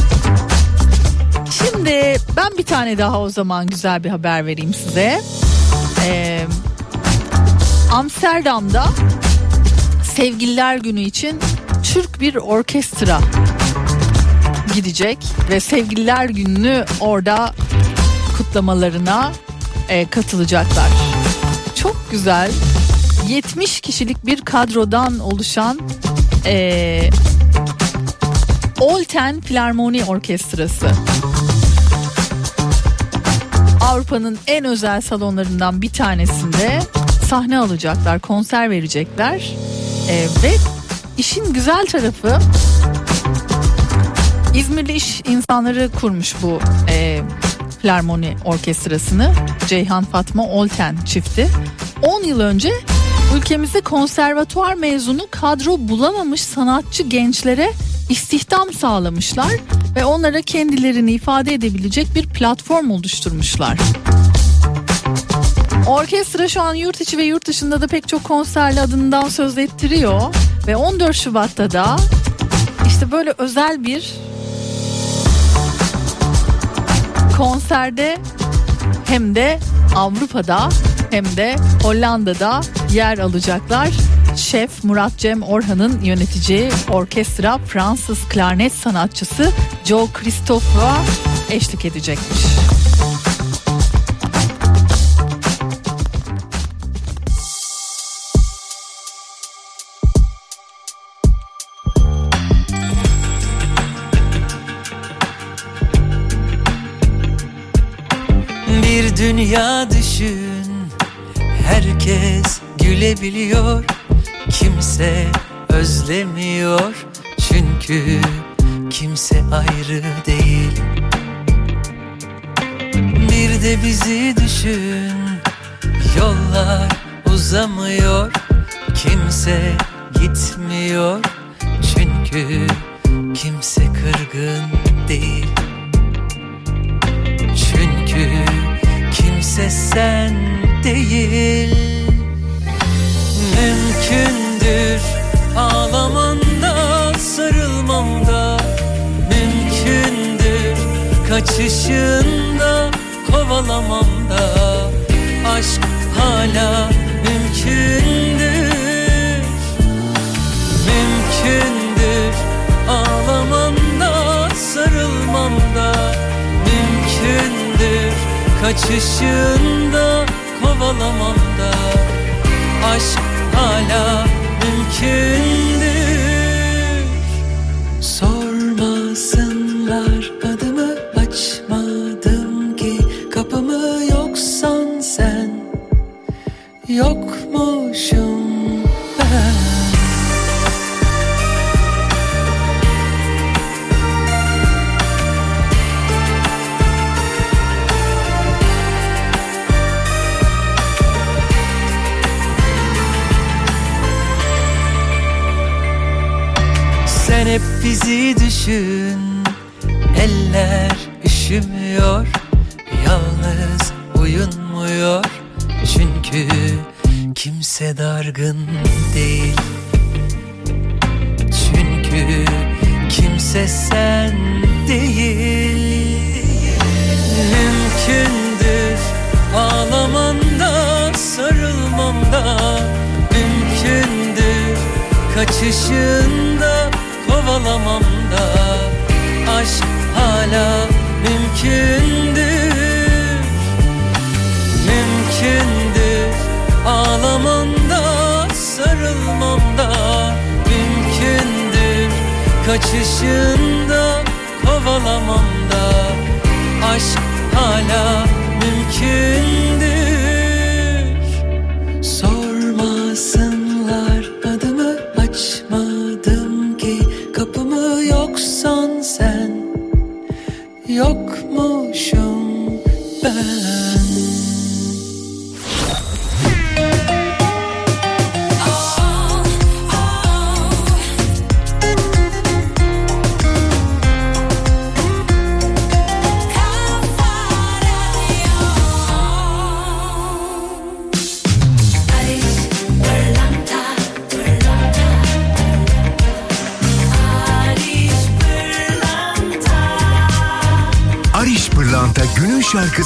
S2: Şimdi ben bir tane daha o zaman güzel bir haber vereyim size. Ee, Amsterdam'da Sevgililer Günü için Türk bir orkestra gidecek ve Sevgililer Günü'nü orada kutlamalarına e, katılacaklar. Çok güzel 70 kişilik bir kadrodan oluşan e, Olten Filarmoni Orkestrası. Avrupa'nın en özel salonlarından bir tanesinde sahne alacaklar, konser verecekler. Ee, ve işin güzel tarafı İzmirli iş insanları kurmuş bu e, Filarmoni Orkestrası'nı. Ceyhan Fatma Olten çifti. 10 yıl önce ülkemizde konservatuar mezunu kadro bulamamış sanatçı gençlere istihdam sağlamışlar ve onlara kendilerini ifade edebilecek bir platform oluşturmuşlar. Orkestra şu an yurt içi ve yurt dışında da pek çok konserli adından söz ettiriyor ve 14 Şubat'ta da işte böyle özel bir konserde hem de Avrupa'da hem de Hollanda'da yer alacaklar. Şef Murat Cem Orhan'ın yöneteceği orkestra Fransız klarnet sanatçısı Joe Christophe'a eşlik edecekmiş.
S10: Dünya düşün. Herkes gülebiliyor. Kimse özlemiyor. Çünkü kimse ayrı değil. Bir de bizi düşün. Yollar uzamıyor. Kimse gitmiyor. Çünkü kimse kırgın değil. Çünkü kimse sen değil. Mümkündür ağlamanda sarılmamda Mümkündür kaçışında kovalamamda Aşk hala mümkündür kaçışında kovalamamda Aşk hala mümkündür Sormasınlar adımı açmadım ki. Kapımı yoksan sen Yokmuşum bizi düşün. Eller üşümüyor Yalnız uyunmuyor. Çünkü kimse dargın değil. Çünkü kimse sen değil. Mümkündür ağlamanda sarılmamda Mümkündür kaçışın havalamam da Aşk hala mümkündür. Mümkündür. Ağlamam da sarılmam
S11: da Mümkündür. Kaçışında kovalamam da
S5: Aşk hala mümkündür.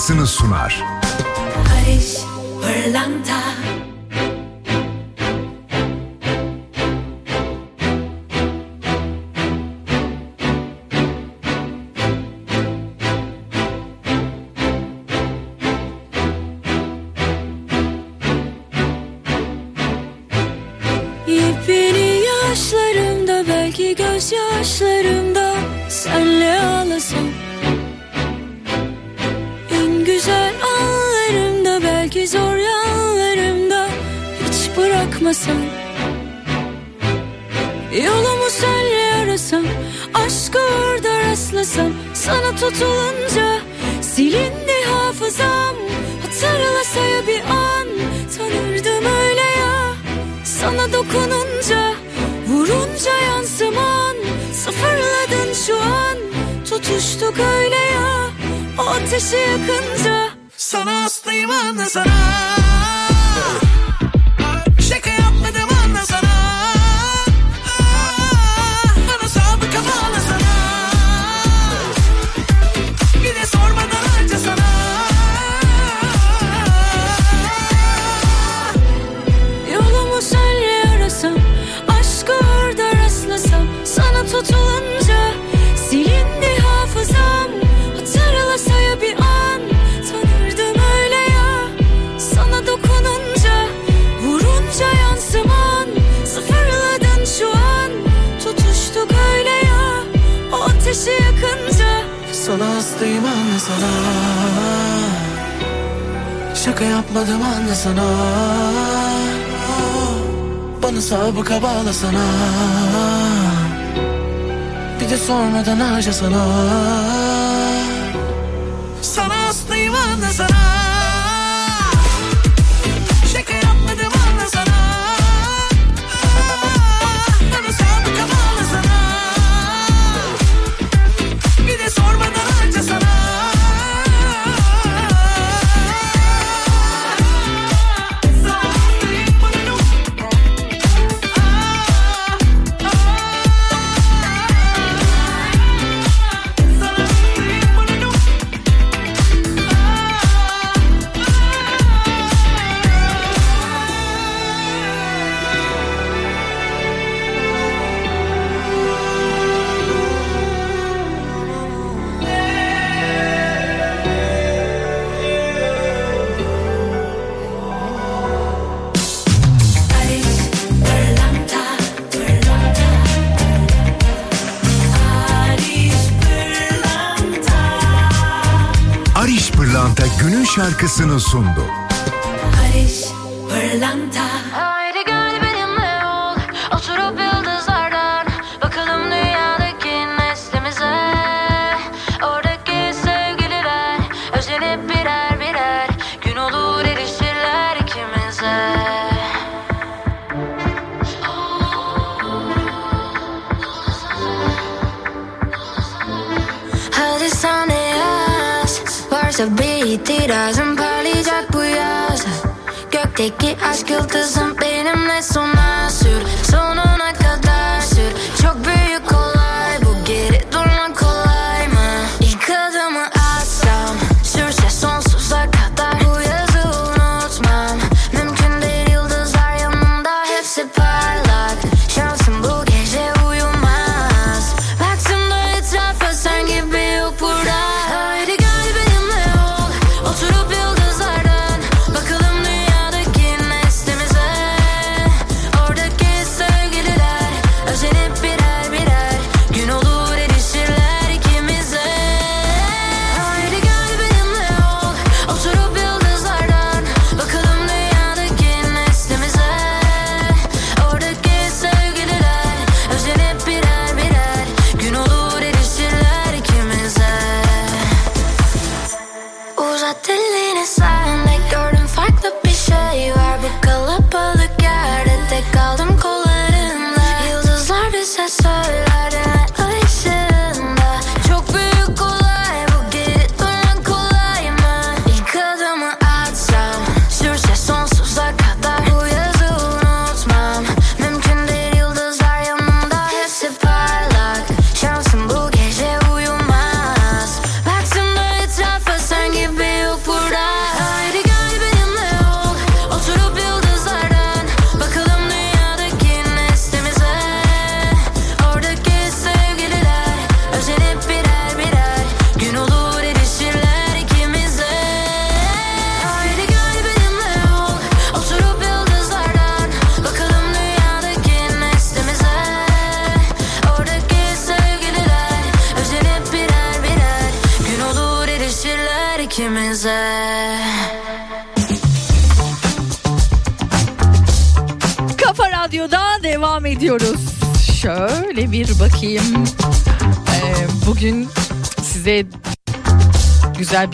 S5: katkısını sunar.
S11: Barış Pırlanta
S4: Yepyeni yaşlarımda belki gözyaşlarım tutulunca silindi hafızam. Hatırlasaya bir an tanırdım öyle ya. Sana dokununca vurunca yansıman. Sıfırladın şu an tutuştuk öyle ya. O ateşi yakınca
S12: Sana aslıyım anne sana Şaka yapmadım anla sana. Bana sabıka bağla sana Bir de sormadan harca sana Sana aslıyım anla sana
S5: şarkısını sundu.
S13: Tek bir aşk yıldızım benimle sona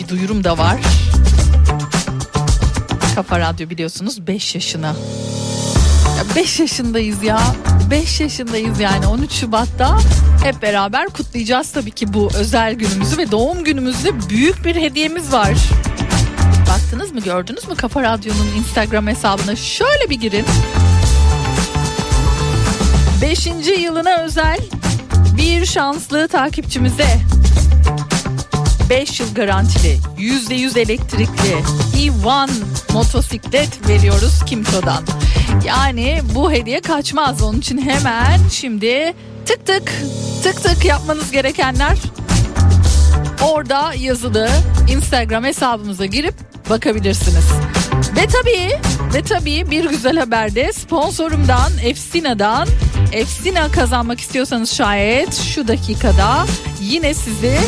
S2: duyurum da var. Kafa Radyo biliyorsunuz 5 yaşına. 5 yaşındayız ya. 5 yaşındayız yani 13 Şubat'ta hep beraber kutlayacağız tabii ki bu özel günümüzü ve doğum günümüzde büyük bir hediyemiz var. Baktınız mı gördünüz mü Kafa Radyo'nun Instagram hesabına şöyle bir girin. 5. yılına özel bir şanslı takipçimize 5 yıl garantili %100 elektrikli E1 motosiklet veriyoruz Kimco'dan. Yani bu hediye kaçmaz onun için hemen şimdi tık tık tık tık yapmanız gerekenler orada yazılı Instagram hesabımıza girip bakabilirsiniz. Ve tabii ve tabii bir güzel haber de sponsorumdan Efsina'dan Efsina kazanmak istiyorsanız şayet şu dakikada yine sizi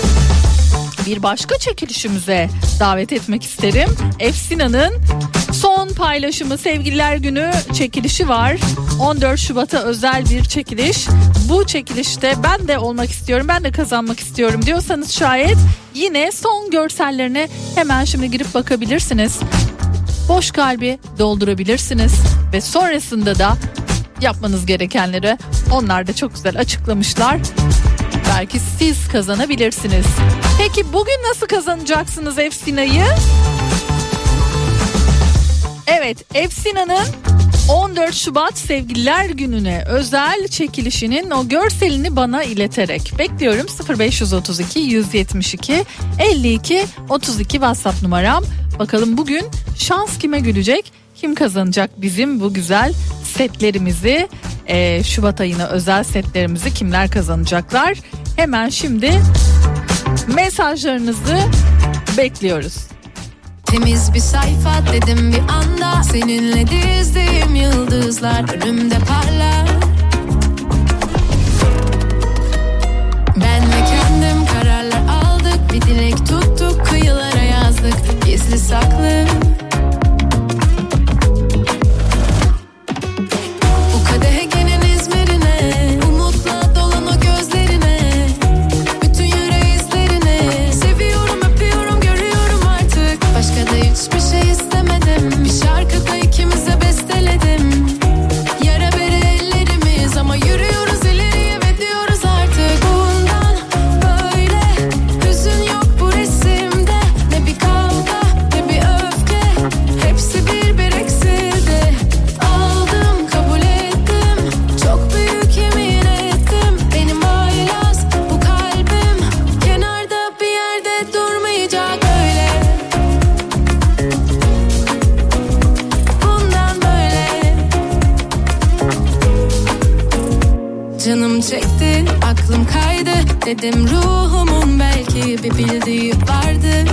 S2: bir başka çekilişimize davet etmek isterim. Efsina'nın son paylaşımı Sevgililer Günü çekilişi var. 14 Şubat'a özel bir çekiliş. Bu çekilişte ben de olmak istiyorum, ben de kazanmak istiyorum diyorsanız şayet yine son görsellerine hemen şimdi girip bakabilirsiniz. Boş kalbi doldurabilirsiniz ve sonrasında da yapmanız gerekenleri onlar da çok güzel açıklamışlar. Belki siz kazanabilirsiniz. Peki bugün nasıl kazanacaksınız Efsina'yı? Evet Efsina'nın 14 Şubat Sevgililer Günü'ne özel çekilişinin o görselini bana ileterek bekliyorum 0532 172 52 32 WhatsApp numaram. Bakalım bugün şans kime gülecek? Kim kazanacak bizim bu güzel setlerimizi? Ee, Şubat ayına özel setlerimizi kimler kazanacaklar? Hemen şimdi mesajlarınızı bekliyoruz.
S4: Temiz bir sayfa dedim bir anda Seninle dizdiğim yıldızlar önümde parlar Ben ve kendim kararlar aldık Bir dilek tuttuk kıyılara yazdık Gizli saklı Dedim ruhumun belki bir bildiği vardı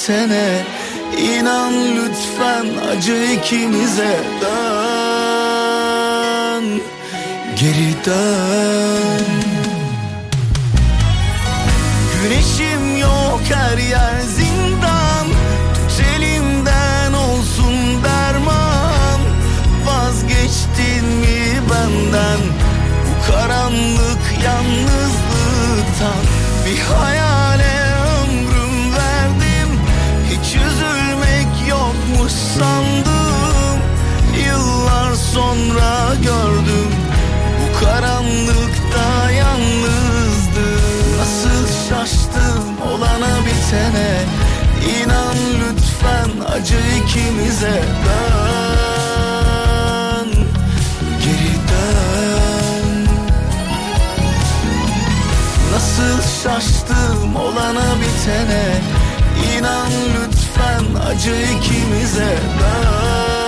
S4: 괜찮아. acı ikimize dön Geri dön Nasıl şaştım olana bitene İnan lütfen acı ikimize dön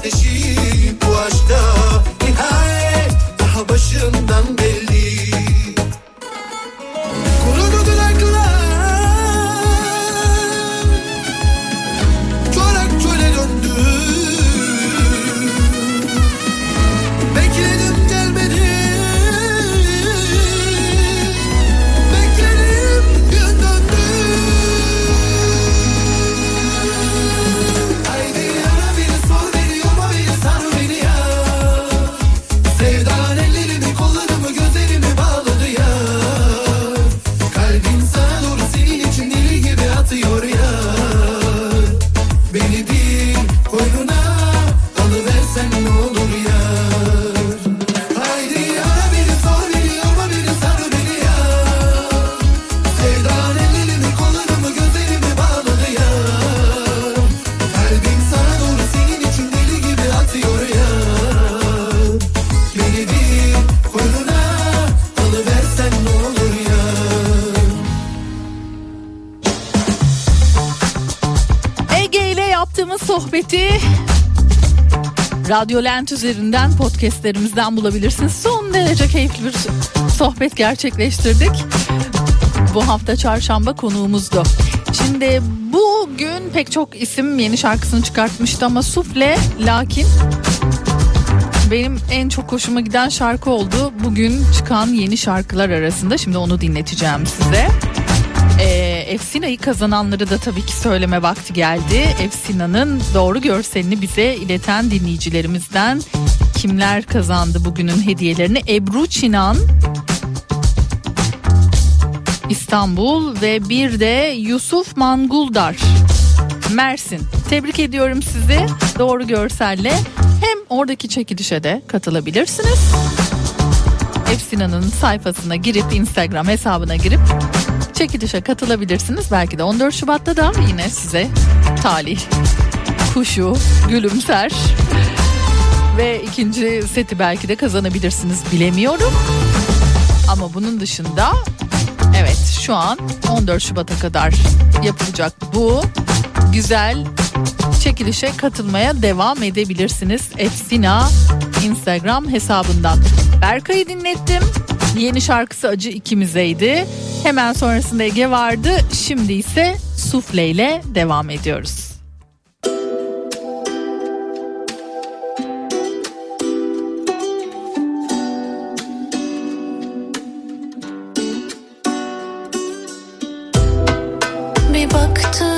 S2: ateşim Radyo Lent üzerinden podcastlerimizden bulabilirsiniz. Son derece keyifli bir sohbet gerçekleştirdik. Bu hafta çarşamba konuğumuzdu. Şimdi bugün pek çok isim yeni şarkısını çıkartmıştı ama Sufle lakin benim en çok hoşuma giden şarkı oldu. Bugün çıkan yeni şarkılar arasında şimdi onu dinleteceğim size. Efsina'yı kazananları da tabii ki söyleme vakti geldi. Efsina'nın doğru görselini bize ileten dinleyicilerimizden kimler kazandı bugünün hediyelerini? Ebru Çinan, İstanbul ve bir de Yusuf Manguldar, Mersin. Tebrik ediyorum sizi. Doğru görselle hem oradaki çekilişe de katılabilirsiniz. Efsina'nın sayfasına girip Instagram hesabına girip çekilişe katılabilirsiniz. Belki de 14 Şubat'ta da yine size talih kuşu gülümser ve ikinci seti belki de kazanabilirsiniz bilemiyorum. Ama bunun dışında evet şu an 14 Şubat'a kadar yapılacak bu güzel çekilişe katılmaya devam edebilirsiniz. Efsina Instagram hesabından. Berkay'ı dinlettim. Yeni şarkısı Acı ikimizeydi. Hemen sonrasında Ege vardı. Şimdi ise Sufle ile devam ediyoruz.
S14: Bir baktım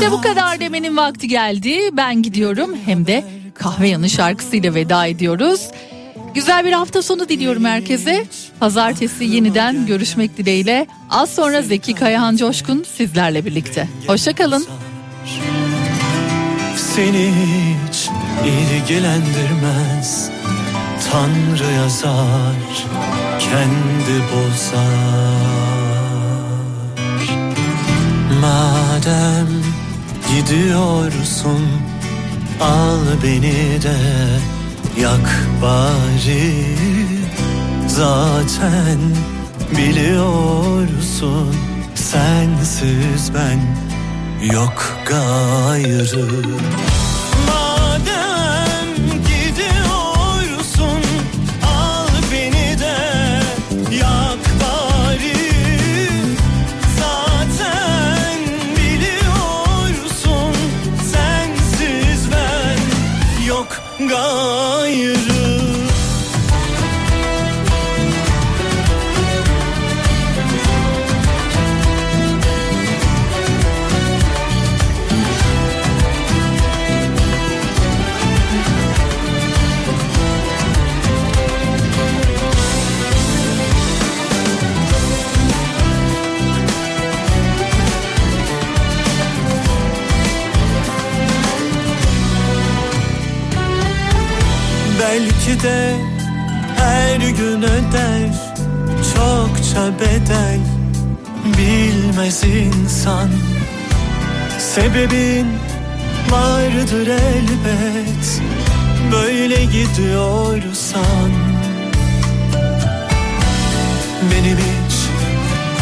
S2: De bu kadar demenin vakti geldi. Ben gidiyorum hem de kahve yanı şarkısıyla veda ediyoruz. Güzel bir hafta sonu diliyorum herkese. Pazartesi yeniden görüşmek dileğiyle. Az sonra Zeki Kayahan Coşkun sizlerle birlikte. Hoşçakalın.
S3: Seni hiç ilgilendirmez Tanrı yazar Kendi bozar Madem gidiyorsun Al beni de yak bari. Zaten
S10: biliyorsun Sensiz ben yok gayrı. Belki de her gün öder Çokça bedel. Bilmez insan Sebebin vardır elbet. Böyle gidiyorsan Benim hiç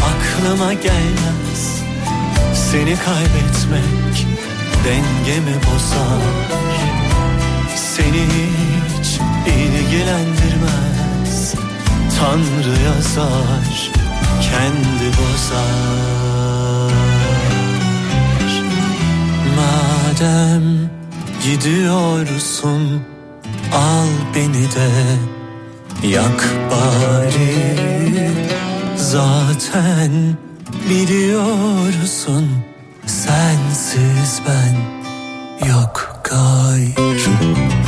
S10: aklıma gelmez. Seni kaybetmek dengemi bozar. Seni hiç ilgilendirmez Tanrı yazar kendi bozar. Madem gidiyorsun al beni de. Yak bari. Zaten biliyorsun sensiz ben yok gayrı.